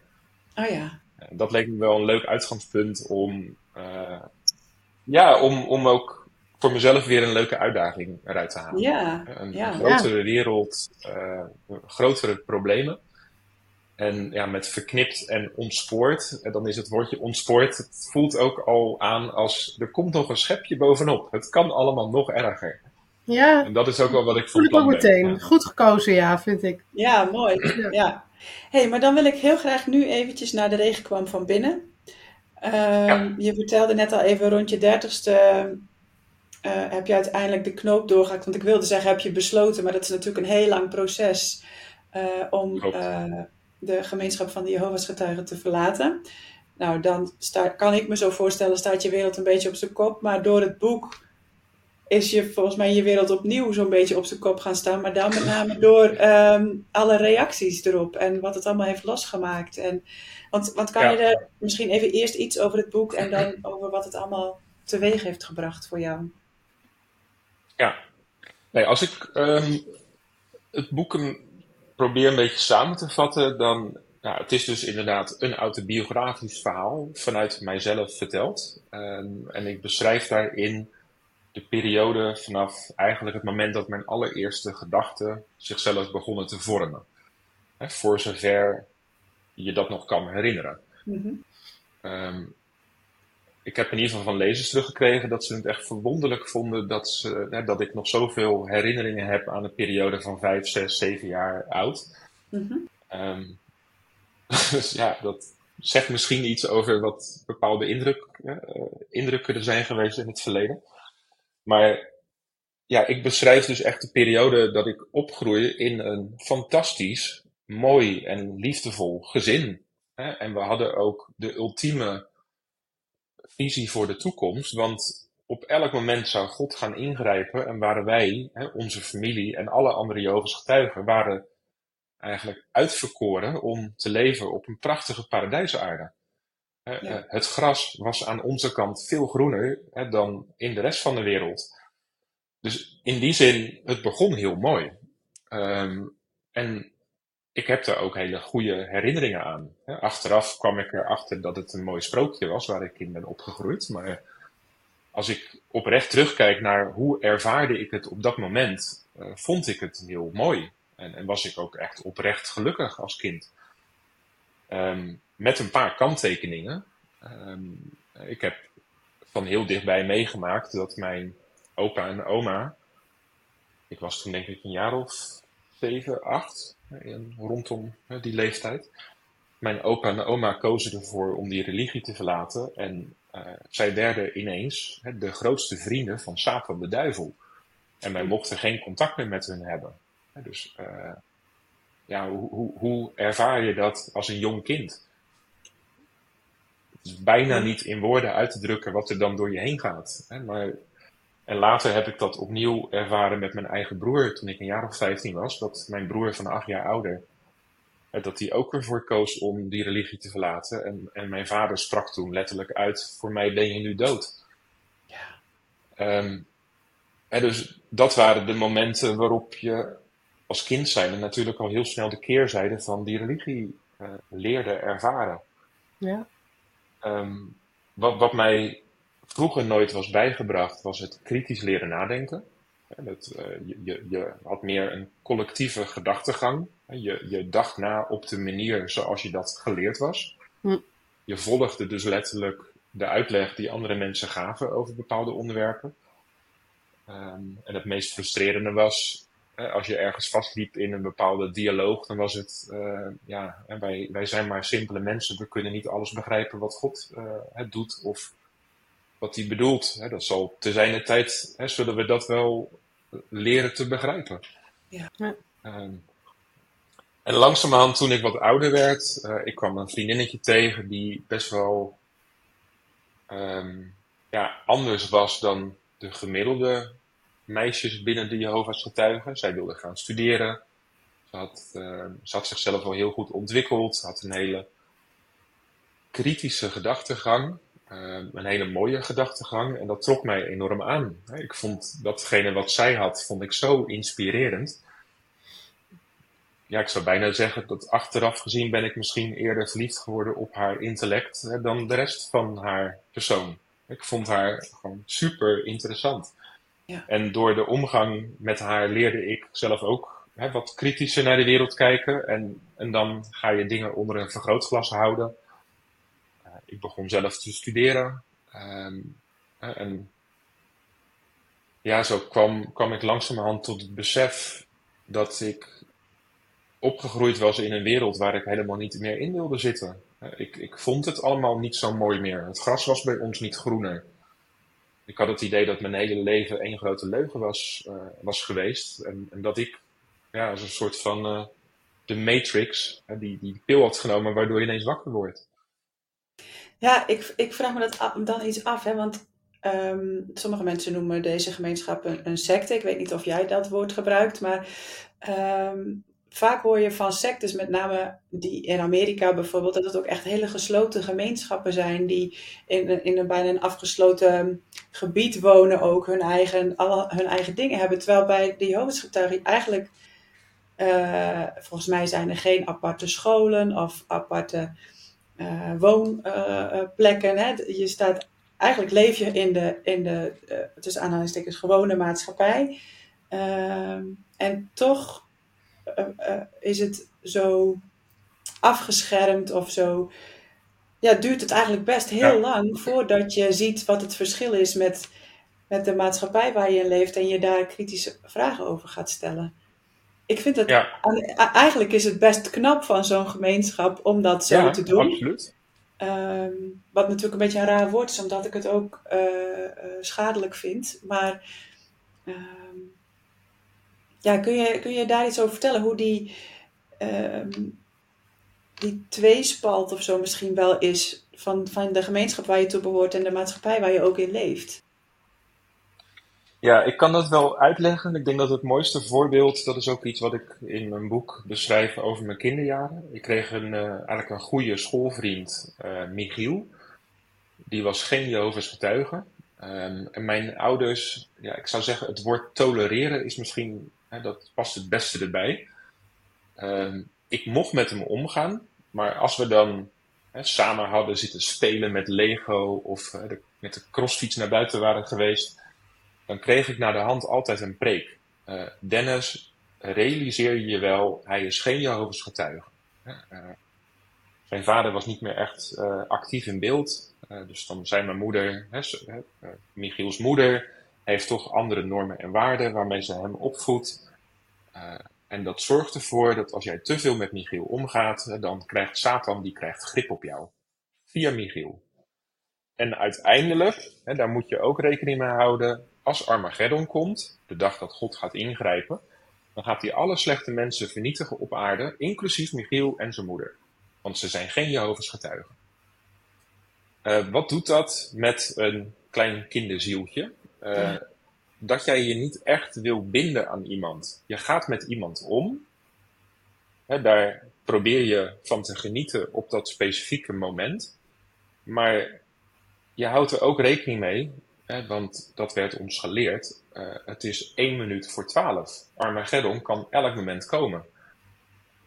Oh ja. Dat leek me wel een leuk uitgangspunt om ja, om, om ook voor mezelf weer een leuke uitdaging eruit te halen. Ja, een, ja. een grotere wereld, uh, grotere problemen. En ja, met verknipt en ontspoord, en dan is het woordje ontspoord, het voelt ook al aan als er komt nog een schepje bovenop. Het kan allemaal nog erger. Ja. En dat is ook wel wat ik van plan ook meteen. Goed gekozen, ja, vind ik. Ja, mooi. Ja. hey, maar dan wil ik heel graag nu eventjes naar de regen kwam van binnen. Ehm, je vertelde net al even rond je dertigste uh, heb je uiteindelijk de knoop doorgehakt. Want ik wilde zeggen, heb je besloten, maar dat is natuurlijk een heel lang proces uh, om uh, de gemeenschap van de Jehovah's getuigen te verlaten. Nou, dan kan ik me zo voorstellen, staat je wereld een beetje op zijn kop. Maar door het boek is je volgens mij je wereld opnieuw zo'n beetje op zijn kop gaan staan. Maar dan met name door um, alle reacties erop en wat het allemaal heeft losgemaakt. En want, want kan je er misschien even eerst iets over het boek en dan over wat het allemaal teweeg heeft gebracht voor jou? Ja, nee, als ik um, het boek probeer een beetje samen te vatten, dan. Nou, het is dus inderdaad een autobiografisch verhaal vanuit mijzelf verteld. Um, en ik beschrijf daarin de periode vanaf eigenlijk het moment dat mijn allereerste gedachten zichzelf begonnen te vormen. Voor zover je dat nog kan herinneren. Mm um, ik heb in ieder geval van lezers teruggekregen dat ze het echt verwonderlijk vonden dat, ze, hè, dat ik nog zoveel herinneringen heb aan een periode van vijf, zes, zeven jaar oud. Mm -hmm. um, dus ja, dat zegt misschien iets over wat bepaalde indruk, uh, indrukken er zijn geweest in het verleden. Maar ja, ik beschrijf dus echt de periode dat ik opgroei in een fantastisch mooi en liefdevol gezin. En we hadden ook de ultieme visie voor de toekomst, want op elk moment zou God gaan ingrijpen en waren wij, onze familie en alle andere Jehovah's getuigen, waren eigenlijk uitverkoren om te leven op een prachtige paradijsaarde. Ja. Het gras was aan onze kant veel groener dan in de rest van de wereld. Dus in die zin, het begon heel mooi. Ehm, en ik heb daar ook hele goede herinneringen aan. Achteraf kwam ik erachter dat het een mooi sprookje was waar ik in ben opgegroeid. Maar als ik oprecht terugkijk naar hoe ervaarde ik het op dat moment, uh, vond ik het heel mooi. En, en, was ik ook echt oprecht gelukkig als kind. Um, met een paar kanttekeningen. Um, ik heb van heel dichtbij meegemaakt dat mijn opa en oma, ik was toen denk ik een jaar of zeven, acht, rondom die leeftijd. Mijn opa en oma kozen ervoor om die religie te verlaten en uh, zij werden ineens de grootste vrienden van Satan de duivel. En wij mochten geen contact meer met hun hebben. Dus uh, ja, hoe, hoe, hoe ervaar je dat als een jong kind? Het is bijna niet in woorden uit te drukken wat er dan door je heen gaat. Hè? Maar, en later heb ik dat opnieuw ervaren met mijn eigen broer toen ik een jaar of 15 was. Dat mijn broer van acht jaar ouder, dat hij ook ervoor koos om die religie te verlaten. En, en mijn vader sprak toen letterlijk uit, voor mij ben je nu dood. Ja. Um, en dus dat waren de momenten waarop je als kind zijn natuurlijk al heel snel de keerzijde van die religie uh, leerde ervaren. Ja. Um, wat, wat mij vroeger nooit was bijgebracht, was het kritisch leren nadenken. Dat, uh, je, je, je, had meer een collectieve gedachtegang. Je, je dacht na op de manier zoals je dat geleerd was. Hm. Je volgde dus letterlijk de uitleg die andere mensen gaven over bepaalde onderwerpen. Um, en het meest frustrerende was als je ergens vastliep in een bepaalde dialoog, dan was het, uh, ja, wij, wij zijn maar simpele mensen. We kunnen niet alles begrijpen wat God uh, het doet of wat hij bedoelt. Dat zal te zijn de tijd, hè, zullen we dat wel leren te begrijpen. Ja. Um, en langzamerhand, toen ik wat ouder werd, uh, ik kwam een vriendinnetje tegen die best wel um, ja, anders was dan de gemiddelde meisjes binnen de Jehovah's getuigen. Zij wilde gaan studeren. Ze had, uh, ze had zichzelf al heel goed ontwikkeld. Ze had een hele kritische gedachtegang. Uh, een hele mooie gedachtegang. En dat trok mij enorm aan. Ik vond datgene wat zij had, vond ik zo inspirerend. Ja, ik zou bijna zeggen dat achteraf gezien ben ik misschien eerder verliefd geworden op haar intellect hè, dan de rest van haar persoon. Ik vond haar gewoon super interessant. Ja. En door de omgang met haar leerde ik zelf ook hè, wat kritischer naar de wereld kijken. En, en dan ga je dingen onder een vergrootglas houden. Ik begon zelf te studeren. Um, en ja, zo kwam, kwam ik langzamerhand tot het besef dat ik opgegroeid was in een wereld waar ik helemaal niet meer in wilde zitten. Ik, ik vond het allemaal niet zo mooi meer. Het gras was bij ons niet groener ik had het idee dat mijn hele leven één grote leugen was, uh, was geweest. En, en, dat ik ja, als een soort van uh, de Matrix, die, die pil had genomen waardoor je ineens wakker wordt. Ja, ik, ik vraag me dat dan iets af, hè, want um, sommige mensen noemen deze gemeenschap een, een, secte. Ik weet niet of jij dat woord gebruikt, maar um, vaak hoor je van sectes, met name die in Amerika bijvoorbeeld, dat het ook echt hele gesloten gemeenschappen zijn die in, in een bijna een afgesloten gebied wonen, ook hun eigen, alle, hun eigen dingen hebben. Terwijl bij de Jehovah's eigenlijk, uh, volgens mij zijn er geen aparte scholen of aparte uh, woonplekken. Uh, je staat, eigenlijk leef je in de, in de tussen aanhalingstekens, gewone maatschappij. Ehm, en toch uh, is het zo afgeschermd of zo. Ja, duurt het eigenlijk best heel lang voordat je ziet wat het verschil is met, met de maatschappij waar je in leeft en je daar kritische vragen over gaat stellen. Ik vind het, ja. eigenlijk is het best knap van zo'n gemeenschap om dat zo te doen. Absoluut. Um, wat natuurlijk een beetje een raar woord is, omdat ik het ook uh, uh, schadelijk vind. Maar uh, ja, kun je, kun je daar iets over vertellen? Hoe die, uh, die tweespalt of zo misschien wel is van, van de gemeenschap waar je toe behoort en de maatschappij waar je ook in leeft? Ja, ik kan dat wel uitleggen. Ik denk dat het mooiste voorbeeld, dat is ook iets wat ik in mijn boek beschrijf over mijn kinderjaren. Ik kreeg een, uh, eigenlijk een goede schoolvriend, uh, Michiel. Die was geen Jehovah's getuige. Um, en mijn ouders, ja, ik zou zeggen, het woord tolereren is misschien Hè, dat past het beste erbij. Ehm, ik mocht met hem omgaan, maar als we dan hè, samen hadden zitten spelen met Lego of de, met de crossfiets naar buiten waren geweest, dan kreeg ik naar de hand altijd een preek. Uh, Dennis, realiseer je wel, hij is geen Jehovah's getuige. Uh, zijn vader was niet meer echt uh, actief in beeld. dus dan zei mijn moeder, hè, Michiels moeder, heeft toch andere normen en waarden waarmee ze hem opvoedt. en dat zorgt ervoor dat als jij te veel met Michiel omgaat, dan krijgt Satan die krijgt grip op jou. Via Michiel. En uiteindelijk, hè, daar moet je ook rekening mee houden, als Armageddon komt, de dag dat God gaat ingrijpen, dan gaat hij alle slechte mensen vernietigen op aarde, inclusief Michiel en zijn moeder. Want ze zijn geen Jehovah's getuigen. Uh, wat doet dat met een klein kinderzieltje? Uh, dat jij je niet echt wil binden aan iemand. Je gaat met iemand om. Hè, daar probeer je van te genieten op dat specifieke moment. Maar je houdt er ook rekening mee want dat werd ons geleerd. Uh, het is 1 minuut voor 12. Armageddon kan elk moment komen.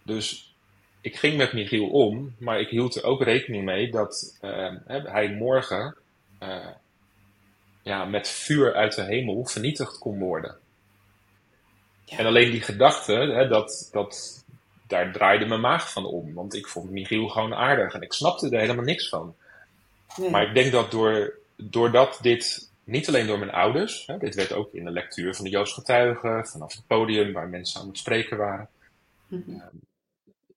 Dus ik ging met Michiel om, maar ik hield er ook rekening mee dat uh, hij morgen uh, ja, met vuur uit de hemel vernietigd kon worden. Ja. En alleen die gedachte, hè, dat, dat, daar draaide mijn maag van om. Want ik vond Michiel gewoon aardig en ik snapte er helemaal niks van. Nee. Maar ik denk dat door, doordat dit niet alleen door mijn ouders. Hè, dit werd ook in de lectuur van de Joods getuigen, vanaf het podium waar mensen aan het spreken waren. Mm -hmm.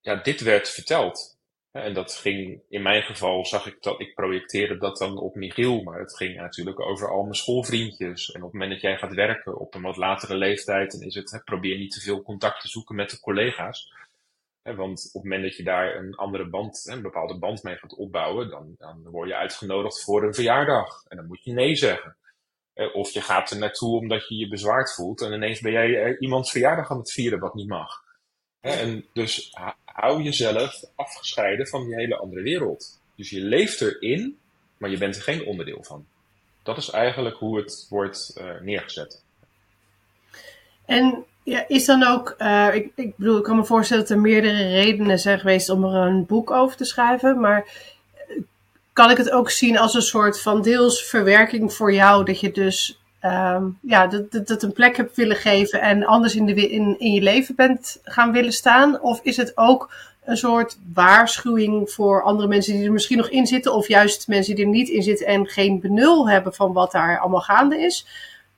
ja, dit werd verteld. En dat ging, in mijn geval zag ik dat, ik projecteerde dat dan op Michiel, maar het ging natuurlijk over al mijn schoolvriendjes. En op het moment dat jij gaat werken op een wat latere leeftijd, dan is het, hè, probeer niet te veel contact te zoeken met de collega's. want op het moment dat je daar een andere band, een bepaalde band mee gaat opbouwen, dan, dan word je uitgenodigd voor een verjaardag. En dan moet je nee zeggen. Eh, of je gaat er naartoe omdat je je bezwaard voelt en ineens ben jij iemands verjaardag aan het vieren wat niet mag. En dus hou jezelf afgescheiden van die hele andere wereld. Dus je leeft erin, maar je bent er geen onderdeel van. Dat is eigenlijk hoe het wordt uh, neergezet. En ja, is dan ook, ik, ik bedoel, ik kan me voorstellen dat er meerdere redenen zijn geweest om er een boek over te schrijven, maar kan ik het ook zien als een soort van deels verwerking voor jou. Dat je dus um, ja, dat, dat, een plek hebt willen geven en anders in, de, in, in je leven bent gaan willen staan? Of is het ook een soort waarschuwing voor andere mensen die er misschien nog in zitten, of juist mensen die er niet in zitten en geen benul hebben van wat daar allemaal gaande is?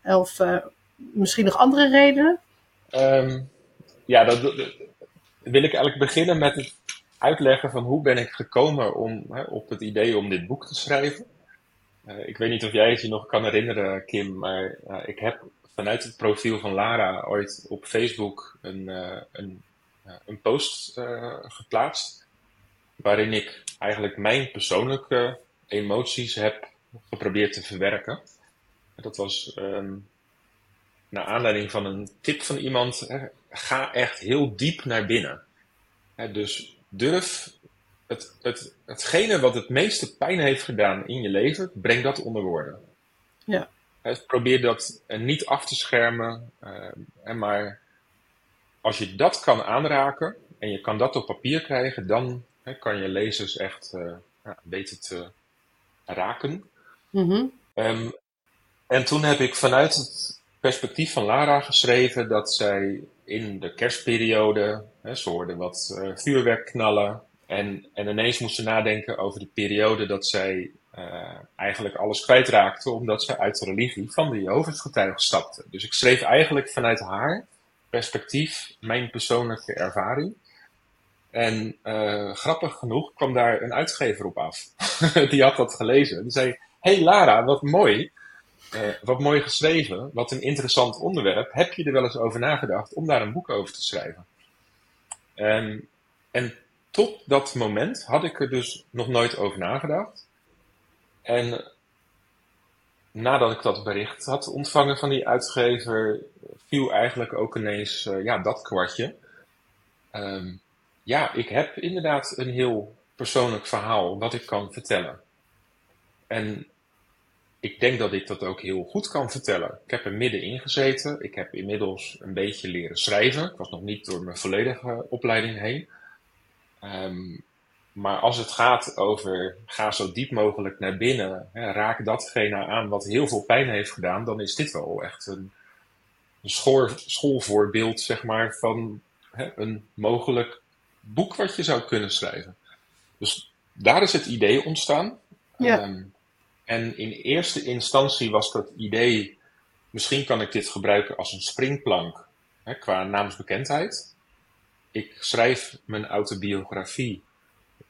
Of uh, misschien nog andere redenen? Um, ja, dat, wil ik eigenlijk beginnen met het uitleggen van hoe ben ik gekomen om, hè, op het idee om dit boek te schrijven. Uh, ik weet niet of jij het je nog kan herinneren, Kim, maar uh, ik heb vanuit het profiel van Lara ooit op Facebook een, uh, een, een post geplaatst. Waarin ik eigenlijk mijn persoonlijke emoties heb geprobeerd te verwerken. Dat was um, naar aanleiding van een tip van iemand. ga echt heel diep naar binnen. dus durf het, het, hetgene wat het meeste pijn heeft gedaan in je leven, breng dat onder woorden. Ja. probeer dat niet af te schermen, uh, maar als je dat kan aanraken en je kan dat op papier krijgen, dan kan je lezers echt uh, ja, weten te raken. Mm um, en toen heb ik vanuit het perspectief van Lara geschreven dat zij in de kerstperiode, hè, ze hoorden wat uh, vuurwerk knallen. En, en ineens moesten nadenken over de periode dat zij uh, eigenlijk alles kwijtraakte omdat ze uit de religie van de Jehovah's getuigen stapte. Dus ik schreef eigenlijk vanuit haar perspectief mijn persoonlijke ervaring. En uh, grappig genoeg kwam daar een uitgever op af. Die had dat gelezen. Die zei, hey Lara, wat mooi. Uh, wat mooi geschreven, wat een interessant onderwerp. Heb je er wel eens over nagedacht om daar een boek over te schrijven? Um, en tot dat moment had ik er dus nog nooit over nagedacht. En nadat ik dat bericht had ontvangen van die uitgever, viel eigenlijk ook ineens uh, ja, dat kwartje. Um, ja, ik heb inderdaad een heel persoonlijk verhaal wat ik kan vertellen. En ik denk dat ik dat ook heel goed kan vertellen. Ik heb er middenin gezeten. Ik heb inmiddels een beetje leren schrijven. Ik was nog niet door mijn volledige opleiding heen. Um, maar als het gaat over ga zo diep mogelijk naar binnen, hè, raak datgene aan wat heel veel pijn heeft gedaan, dan is dit wel echt een, een school, schoolvoorbeeld zeg maar, van hè, een mogelijk boek wat je zou kunnen schrijven. Dus daar is het idee ontstaan. Ja. Ehm, en in eerste instantie was dat idee, misschien kan ik dit gebruiken als een springplank hè, qua naamsbekendheid. Ik schrijf mijn autobiografie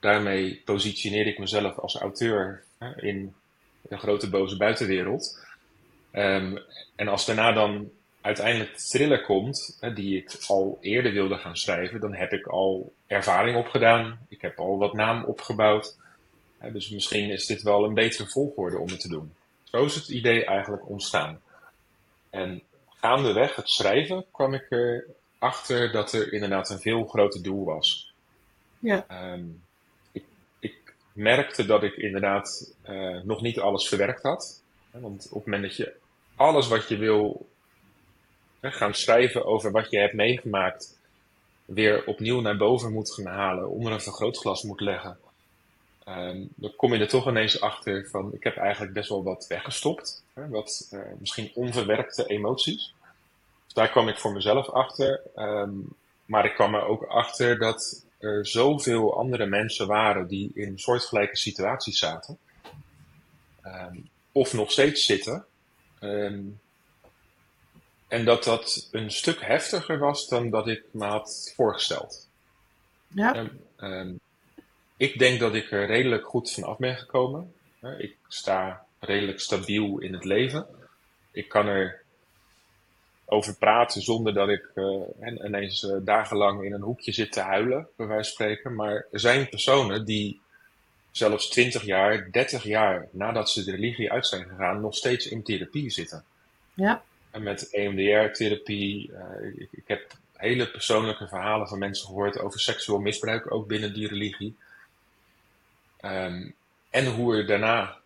daarmee positioneer ik mezelf als auteur hè, in de grote boze buitenwereld. Um, en als daarna dan uiteindelijk de thriller komt, hè, die ik al eerder wilde gaan schrijven, dan heb ik al ervaring opgedaan. Ik heb al wat naam opgebouwd. Dus misschien is dit wel een betere volgorde om het te doen. Zo is het idee eigenlijk ontstaan. En gaandeweg het schrijven kwam ik erachter dat er inderdaad een veel groter doel was. Ja. Um, merkte dat ik inderdaad uh, nog niet alles verwerkt had. Want op het moment dat je alles wat je wil hè, gaan schrijven over wat je hebt meegemaakt, weer opnieuw naar boven moet gaan halen, onder een vergrootglas moet leggen, um, dan kom je er toch ineens achter van ik heb eigenlijk best wel wat weggestopt. Hè, wat uh, misschien onverwerkte emoties. Dus daar kwam ik voor mezelf achter. Um, maar ik kwam er ook achter dat er zoveel andere mensen waren die in soortgelijke situaties zaten. Um, of nog steeds zitten. En dat dat een stuk heftiger was dan dat ik me had voorgesteld. Ja. Um, ik denk dat ik er redelijk goed van af ben gekomen. Ik sta redelijk stabiel in het leven. Ik kan er over praten zonder dat ik uh, ineens uh, dagenlang in een hoekje zit te huilen, bij wijze van spreken. Maar er zijn personen die zelfs 20 jaar, 30 jaar nadat ze de religie uit zijn gegaan, nog steeds in therapie zitten. Ja. En met EMDR-therapie. Uh, ik, ik, heb hele persoonlijke verhalen van mensen gehoord over seksueel misbruik, ook binnen die religie. Um, en hoe er daarna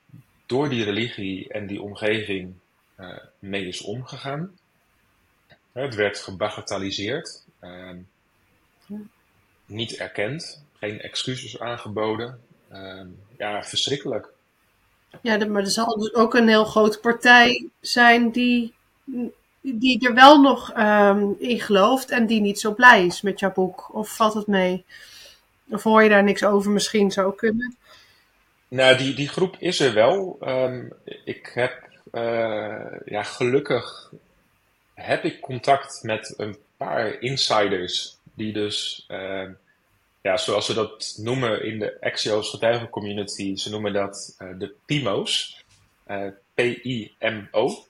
door die religie en die omgeving mee is omgegaan. Het werd gebagatelliseerd, uh, niet erkend, geen excuses aangeboden. Uh, ja, verschrikkelijk. Ja, maar er zal dus ook een heel grote partij zijn die, die er wel nog in gelooft en die niet zo blij is met jouw boek. Of valt het mee? Of hoor je daar niks over misschien zou kunnen? Nou, die, die groep is er wel. Um, ik heb uh, ja, gelukkig heb ik contact met een paar insiders die dus, uh, ja, zoals ze dat noemen in de Axios getuigencommunity, ze noemen dat uh, de PIMO's, uh, P-I-M-O,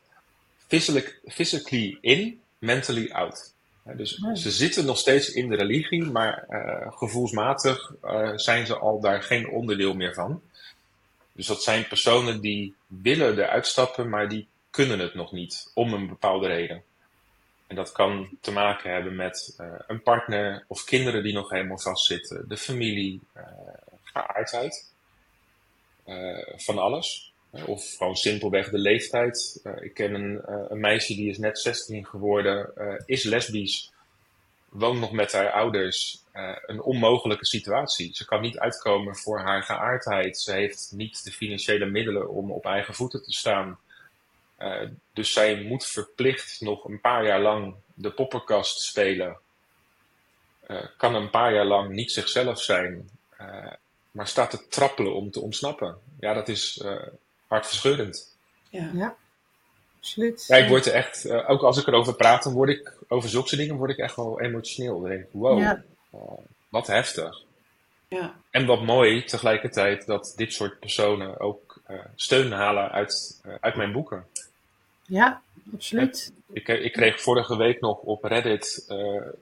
physically, in, mentally out. dus ze zitten nog steeds in de religie, maar gevoelsmatig zijn ze al daar geen onderdeel meer van. Dus dat zijn personen die willen eruit stappen, maar die kunnen het nog niet, om een bepaalde reden. En dat kan te maken hebben met uh, een partner of kinderen die nog helemaal vastzitten, de familie, uh, geaardheid, uh, van alles. Of gewoon simpelweg de leeftijd. ik ken een, een, meisje die is net 16 geworden, is lesbisch, woont nog met haar ouders. een onmogelijke situatie. Ze kan niet uitkomen voor haar geaardheid. Ze heeft niet de financiële middelen om op eigen voeten te staan. Uh, dus zij moet verplicht nog een paar jaar lang de poppenkast spelen. Uh, kan een paar jaar lang niet zichzelf zijn. Uh, maar staat te trappelen om te ontsnappen. Ja, dat is hartverscheurend. Ja. ja, absoluut. Ja, ik word er echt, ook als ik erover praat, dan word ik, over zulke dingen word ik echt wel emotioneel. Dan denk ik, wow, ja. wat heftig. Ja. En wat mooi tegelijkertijd dat dit soort personen ook steun halen uit, uit mijn boeken. Ja, absoluut. Ik, ik kreeg vorige week nog op Reddit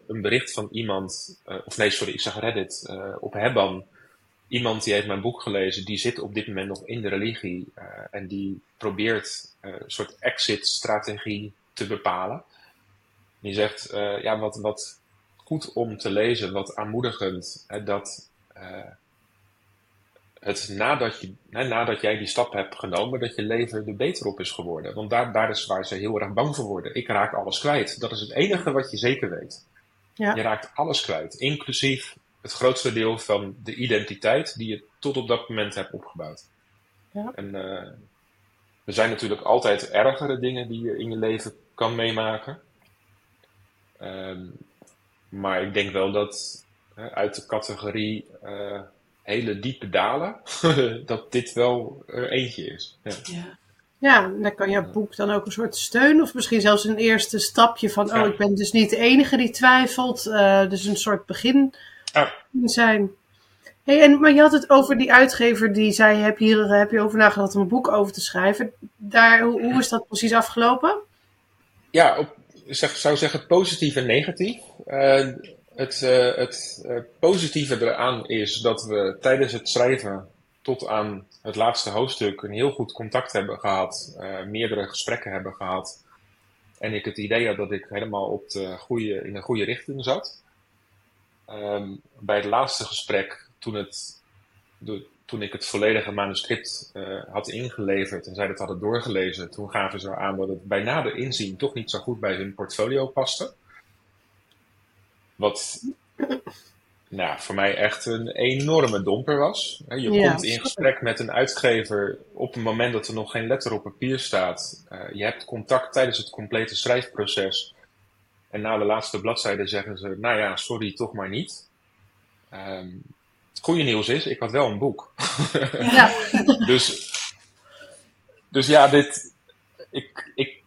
een bericht van iemand, of nee, sorry, ik zeg Reddit, op Hebban. Iemand die heeft mijn boek gelezen, die zit op dit moment nog in de religie en die probeert een soort exit-strategie te bepalen. Die zegt, ja, wat, wat goed om te lezen, wat aanmoedigend, dat het nadat, je, hè, nadat jij die stap hebt genomen, dat je leven er beter op is geworden. Want daar, daar is waar ze heel erg bang voor worden. Ik raak alles kwijt. Dat is het enige wat je zeker weet. Ja. Je raakt alles kwijt, inclusief het grootste deel van de identiteit die je tot op dat moment hebt opgebouwd. Ja. En uh, er zijn natuurlijk altijd ergere dingen die je in je leven kan meemaken. Um, maar ik denk wel dat uit de categorie uh, hele diepe dalen, dat dit wel er eentje is. Ja. ja. Ja, dan kan jouw boek dan ook een soort steun of misschien zelfs een eerste stapje van, oh, ik ben dus niet de enige die twijfelt. Uh, dus een soort begin zijn. Hey, en, maar je had het over die uitgever die zei, heb, hier, heb je over nagedacht om een boek over te schrijven. Daar, hoe, hoe is dat precies afgelopen? Ja, op, zeg, zou zeggen positief en negatief. Uh, het, uh, het uh, positieve eraan is dat we tijdens het schrijven tot aan het laatste hoofdstuk een heel goed contact hebben gehad, meerdere gesprekken hebben gehad. En ik het idee had dat ik helemaal op de goede, in de goede richting zat. Um, bij het laatste gesprek, toen, het, de, toen ik het volledige manuscript uh, had ingeleverd en zij dat hadden doorgelezen, toen gaven ze aan dat het bij nader inzien toch niet zo goed bij hun portfolio paste. Wat nou, voor mij echt een enorme domper was. Je ja, komt in gesprek met een uitgever op het moment dat er nog geen letter op papier staat. Uh, je hebt contact tijdens het complete schrijfproces. En na de laatste bladzijde zeggen ze, nou ja, sorry, toch maar niet. Um, het goede nieuws is, ik had wel een boek. Ja. dus, dus ja, dit, ik, ik,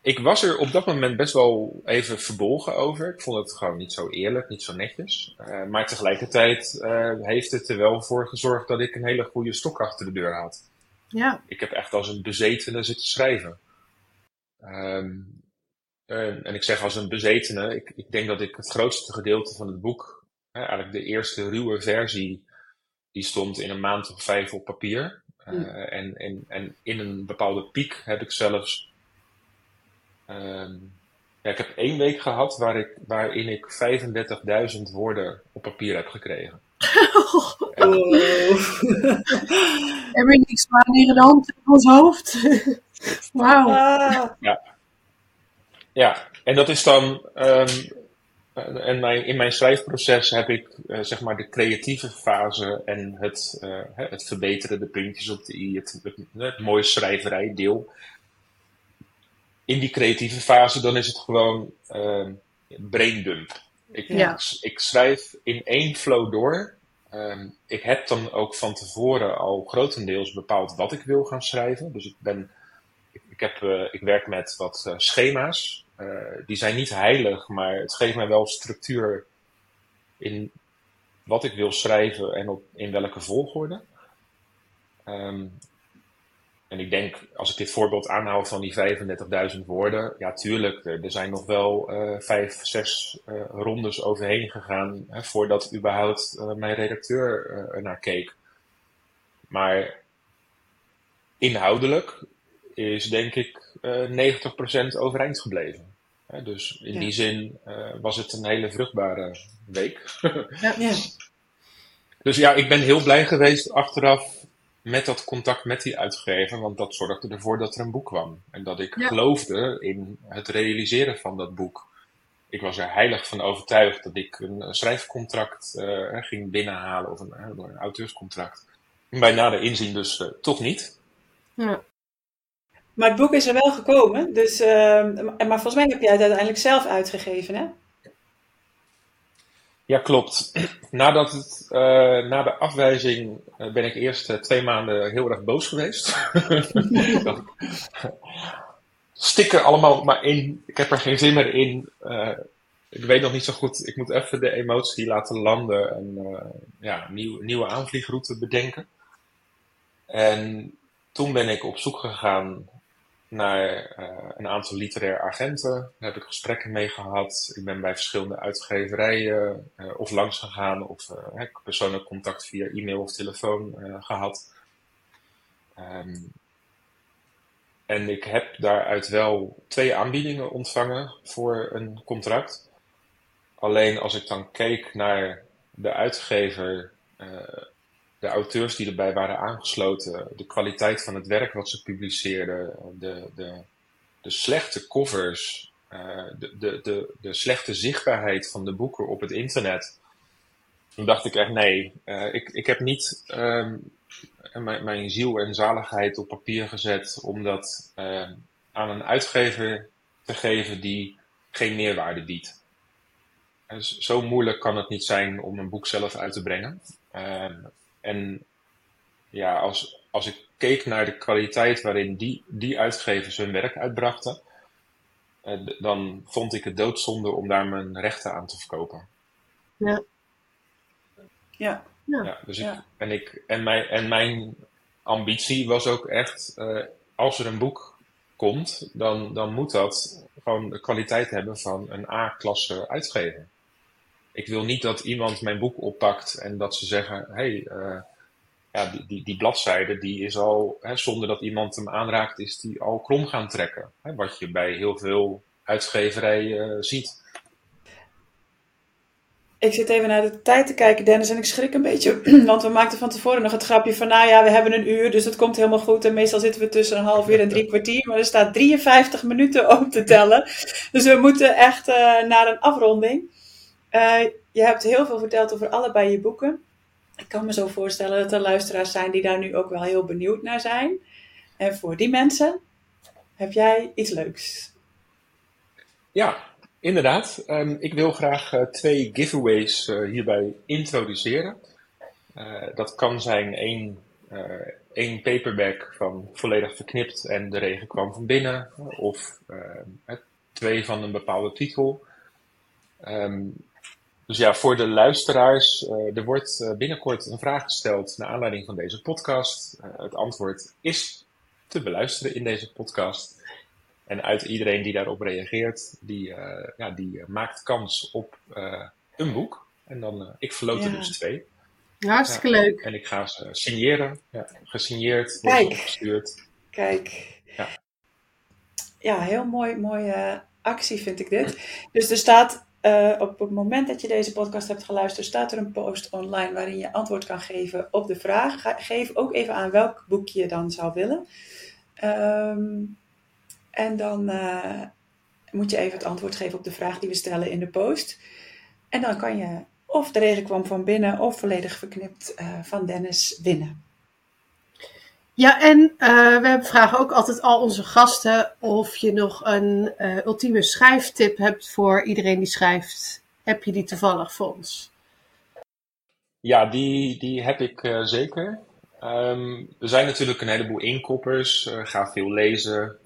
ik was er op dat moment best wel even verbolgen over. Ik vond het gewoon niet zo eerlijk, niet zo netjes. Uh, maar tegelijkertijd uh, heeft het er wel voor gezorgd dat ik een hele goede stok achter de deur had. Ja. Ik heb echt als een bezetene zitten schrijven. Um, en, en ik zeg als een bezetene, ik, ik denk dat ik het grootste gedeelte van het boek, hè, eigenlijk de eerste ruwe versie, die stond in een maand of vijf op papier. Uh, en, en, en in een bepaalde piek heb ik zelfs. Uh, ja, ik heb één week gehad waar ik, waarin ik 35.000 woorden op papier heb gekregen. en, heb je niks in de hand in ons hoofd? Wauw. Ja. Ja, en dat is dan. Um, en mijn, in mijn schrijfproces heb ik uh, zeg maar de creatieve fase en het, uh, het verbeteren, de puntjes op de i, het, het, het mooie schrijverijdeel. In die creatieve fase dan is het gewoon uh, braindump. Ik, ja. ik, ik, schrijf in één flow door. Um, ik heb dan ook van tevoren al grotendeels bepaald wat ik wil gaan schrijven. Dus ik ben, ik, ik heb, ik werk met wat schema's. Uh, die zijn niet heilig, maar het geeft mij wel structuur in wat ik wil schrijven en op, in welke volgorde. Um, en ik denk, als ik dit voorbeeld aanhoud van die 35.000 woorden, ja, tuurlijk, er, zijn nog wel uh, vijf, zes uh, rondes overheen gegaan hè, voordat überhaupt mijn redacteur er naar keek. Maar inhoudelijk is denk ik uh, 90% overeind gebleven. dus in die zin uh, was het een hele vruchtbare week. ja, ja. Dus ja, ik ben heel blij geweest achteraf met dat contact met die uitgever, want dat zorgde ervoor dat er een boek kwam. En dat ik geloofde in het realiseren van dat boek. Ik was er heilig van overtuigd dat ik een schrijfcontract uh, ging binnenhalen, of een, een auteurscontract. Bij nader inzien dus toch niet. Ja. Maar het boek is er wel gekomen. Dus, uh, maar volgens mij heb jij het uiteindelijk zelf uitgegeven, hè? Ja, klopt. Nadat het, uh, na de afwijzing uh, ben ik eerst uh, twee maanden heel erg boos geweest. Stik er allemaal maar in. Ik heb er geen zin meer in. ik weet nog niet zo goed. Ik moet even de emotie laten landen en ja, nieuw, nieuwe aanvliegroute bedenken. En toen ben ik op zoek gegaan naar uh, een aantal literaire agenten. Daar heb ik gesprekken mee gehad. Ik ben bij verschillende uitgeverijen uh, of langs gegaan of uh, persoonlijk contact via e-mail of telefoon gehad. Um, en ik heb daaruit wel twee aanbiedingen ontvangen voor een contract. Alleen als ik dan keek naar de uitgever de auteurs die erbij waren aangesloten, de kwaliteit van het werk wat ze publiceerden, de, de, de slechte covers, uh, de, de, de, de slechte zichtbaarheid van de boeken op het internet. Toen dacht ik echt, nee, uh, ik, ik heb niet um, mijn, mijn ziel en zaligheid op papier gezet om dat uh, aan een uitgever te geven die geen meerwaarde biedt. Dus zo moeilijk kan het niet zijn om een boek zelf uit te brengen. Uh, en ja, als, als ik keek naar de kwaliteit waarin die, die uitgevers hun werk uitbrachten, uh, dan vond ik het doodzonde om daar mijn rechten aan te verkopen. Ja. Ja. Ja, ja dus ik, ja. En, ik, en, mijn, en mijn ambitie was ook echt, uh, als er een boek komt, dan, dan moet dat gewoon de kwaliteit hebben van een A-klasse uitgever. Ik wil niet dat iemand mijn boek oppakt en dat ze zeggen: hey, uh, ja, die, die, die bladzijde die is al, hè, zonder dat iemand hem aanraakt, is die al krom gaan trekken. Hè, wat je bij heel veel uitgeverijen uh, ziet. Ik zit even naar de tijd te kijken, Dennis, en ik schrik een beetje. Want we maakten van tevoren nog het grapje van, nou ja, we hebben een uur, dus dat komt helemaal goed. En meestal zitten we tussen een half uur en drie kwartier. Maar er staat 53 minuten op te tellen. Dus we moeten echt uh, naar een afronding. Uh, je hebt heel veel verteld over allebei je boeken. Ik kan me zo voorstellen dat er luisteraars zijn die daar nu ook wel heel benieuwd naar zijn. En voor die mensen heb jij iets leuks. Ja, inderdaad. Um, ik wil graag uh, twee giveaways uh, hierbij introduceren. Dat kan zijn één, één paperback van volledig verknipt en de regen kwam van binnen. Of twee van een bepaalde titel. Um, dus ja, voor de luisteraars, uh, er wordt uh, binnenkort een vraag gesteld naar aanleiding van deze podcast. Uh, het antwoord is te beluisteren in deze podcast. En uit iedereen die daarop reageert, die, ja, die maakt kans op een boek. En dan, ik verloot er dus twee. Hartstikke ja, leuk. En ik ga ze signeren. Ja, gesigneerd, Kijk. opgestuurd. Kijk. Ja, ja heel mooi, mooie actie vind ik dit. Dus er staat uh, op het moment dat je deze podcast hebt geluisterd, staat er een post online waarin je antwoord kan geven op de vraag. Geef ook even aan welk boek je dan zou willen. Um, en dan uh, moet je even het antwoord geven op de vraag die we stellen in de post. En dan kan je of de regen kwam van binnen of volledig verknipt uh, van Dennis winnen. Ja, en uh, we vragen ook altijd al onze gasten of je nog een uh, ultieme schrijftip hebt voor iedereen die schrijft. Heb je die toevallig voor ons? Ja, die, die heb ik uh, zeker. Um, er zijn natuurlijk een heleboel inkoppers. ga veel lezen.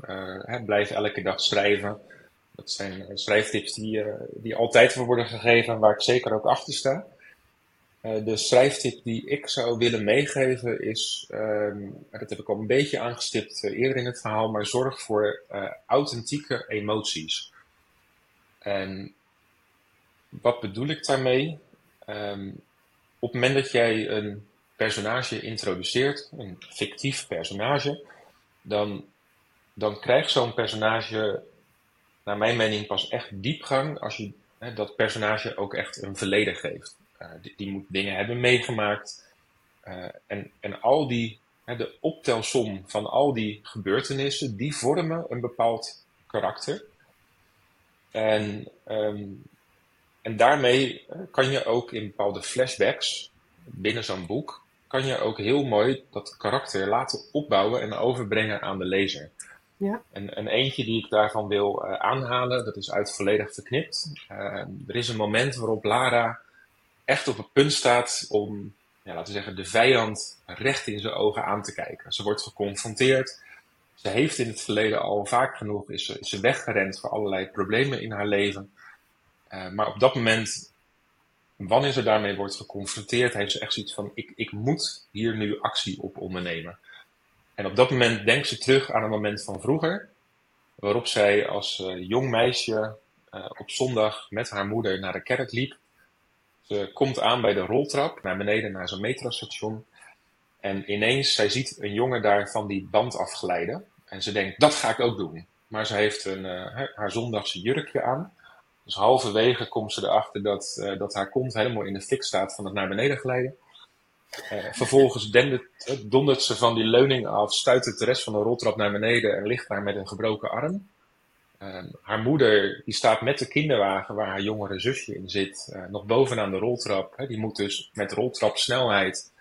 Hè, blijf elke dag schrijven. Dat zijn schrijftips die, die altijd voor worden gegeven, waar ik zeker ook achter sta. Uh, de schrijftip die ik zou willen meegeven is, um, dat heb ik al een beetje aangestipt uh, eerder in het verhaal, maar zorg voor uh, authentieke emoties. En wat bedoel ik daarmee? Um, op het moment dat jij een personage introduceert, een fictief personage, dan, dan krijgt zo'n personage, naar mijn mening, pas echt diepgang als je hè, dat personage ook echt een verleden geeft. Uh, die, die, moet dingen hebben meegemaakt. Uh, en, en al die, hè, de optelsom van al die gebeurtenissen, die vormen een bepaald karakter. En, um, en daarmee kan je ook in bepaalde flashbacks binnen zo'n boek, kan je ook heel mooi dat karakter laten opbouwen en overbrengen aan de lezer. Ja. En een eentje die ik daarvan wil uh, aanhalen, dat is uit volledig verknipt. er is een moment waarop Lara echt op het punt staat om, ja, laten we zeggen, de vijand recht in zijn ogen aan te kijken. Ze wordt geconfronteerd. Ze heeft in het verleden al vaak genoeg, is ze, weggerend voor allerlei problemen in haar leven. Uh, maar op dat moment, wanneer ze daarmee wordt geconfronteerd, heeft ze echt zoiets van, ik, ik moet hier nu actie op ondernemen. En op dat moment denkt ze terug aan een moment van vroeger, waarop zij als uh, jong meisje uh, op zondag met haar moeder naar de kerk liep. Ze komt aan bij de roltrap naar beneden naar zo'n metrostation. En ineens, zij ziet een jongen daar van die band afglijden. En ze denkt, dat ga ik ook doen. Maar ze heeft een, uh, haar zondagse jurkje aan. Dus halverwege komt ze erachter dat, uh, dat haar kont helemaal in de fik staat van het naar beneden glijden. vervolgens dendert, dondert ze van die leuning af, stuit de rest van de roltrap naar beneden en ligt daar met een gebroken arm. Ehm, haar moeder die staat met de kinderwagen waar haar jongere zusje in zit, uh, nog bovenaan de roltrap. Die moet dus met roltrapsnelheid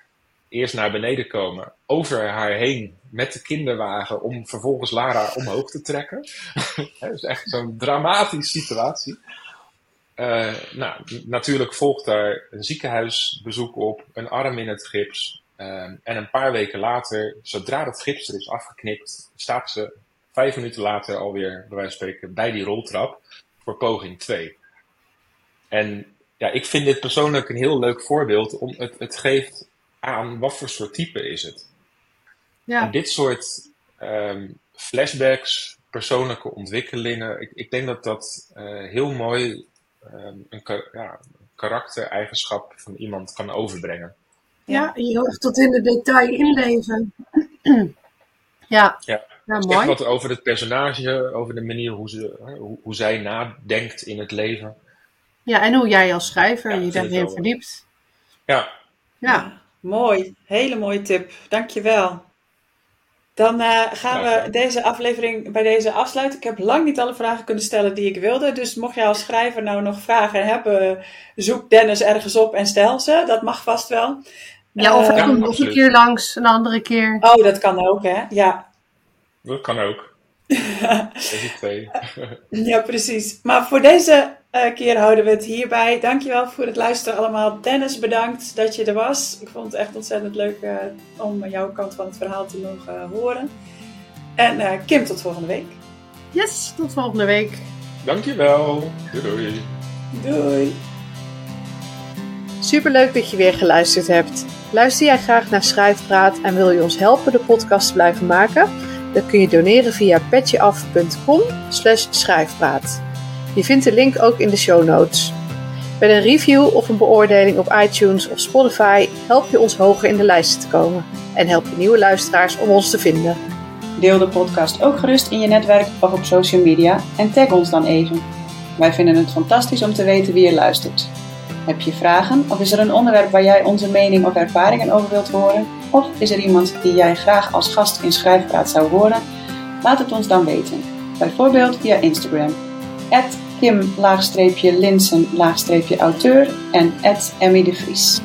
eerst naar beneden komen, over haar heen met de kinderwagen om vervolgens Lara omhoog te trekken. dat is echt zo'n dramatische situatie. Uh, nou, natuurlijk volgt daar een ziekenhuisbezoek op, een arm in het gips. Uh, en een paar weken later, zodra het gips er is afgeknipt, staat ze vijf minuten later alweer, bij wijze van spreken, bij die roltrap voor poging 2. En ja, ik vind dit persoonlijk een heel leuk voorbeeld, om het, het geeft aan wat voor soort type is het. Ja. En dit soort um, flashbacks, persoonlijke ontwikkelingen, ik, ik denk dat dat uh, heel mooi um, een ja, karaktereigenschap van iemand kan overbrengen. Ja, je hoeft tot in de detail inleven. ja. ja. Ja, mooi. Wat over het personage, over de manier hoe, ze, hoe, hoe zij nadenkt in het leven. Ja, en hoe jij als schrijver je daarin verdiept. Ja. ja. mooi. Hele mooie tip. Dankjewel. Dan uh, gaan we deze aflevering bij deze afsluiten. Ik heb lang niet alle vragen kunnen stellen die ik wilde. Dus mocht jij als schrijver nou nog vragen hebben, zoek Dennis ergens op en stel ze. Dat mag vast wel. Ja, of, uh, nog een keer langs, een andere keer. Oh, dat kan ook, hè? Ja, dat kan ook. deze twee. ja, precies. Maar voor deze uh, keer houden we het hierbij. Dankjewel voor het luisteren allemaal. Dennis, bedankt dat je er was. Ik vond het echt ontzettend leuk uh, om jouw kant van het verhaal te mogen horen. En Kim, tot volgende week. Yes, tot volgende week. Dankjewel. Doei doei. Doei. Superleuk dat je weer geluisterd hebt. Luister jij graag naar Schrijfpraat en wil je ons helpen de podcast te blijven maken? Dan kun je doneren via petjeaf.com schrijfpraat. Je vindt de link ook in de show notes. Met een review of een beoordeling op iTunes of Spotify help je ons hoger in de lijsten te komen en help je nieuwe luisteraars om ons te vinden. Deel de podcast ook gerust in je netwerk of op social media en tag ons dan even. Wij vinden het fantastisch om te weten wie je luistert. Heb je vragen of is er een onderwerp waar jij onze mening of ervaringen over wilt horen? Of is er iemand die jij graag als gast in Schrijfpraat zou horen? Laat het ons dan weten. Bijvoorbeeld via Instagram. Kim-Linsen-auteur en Emmy de Vries.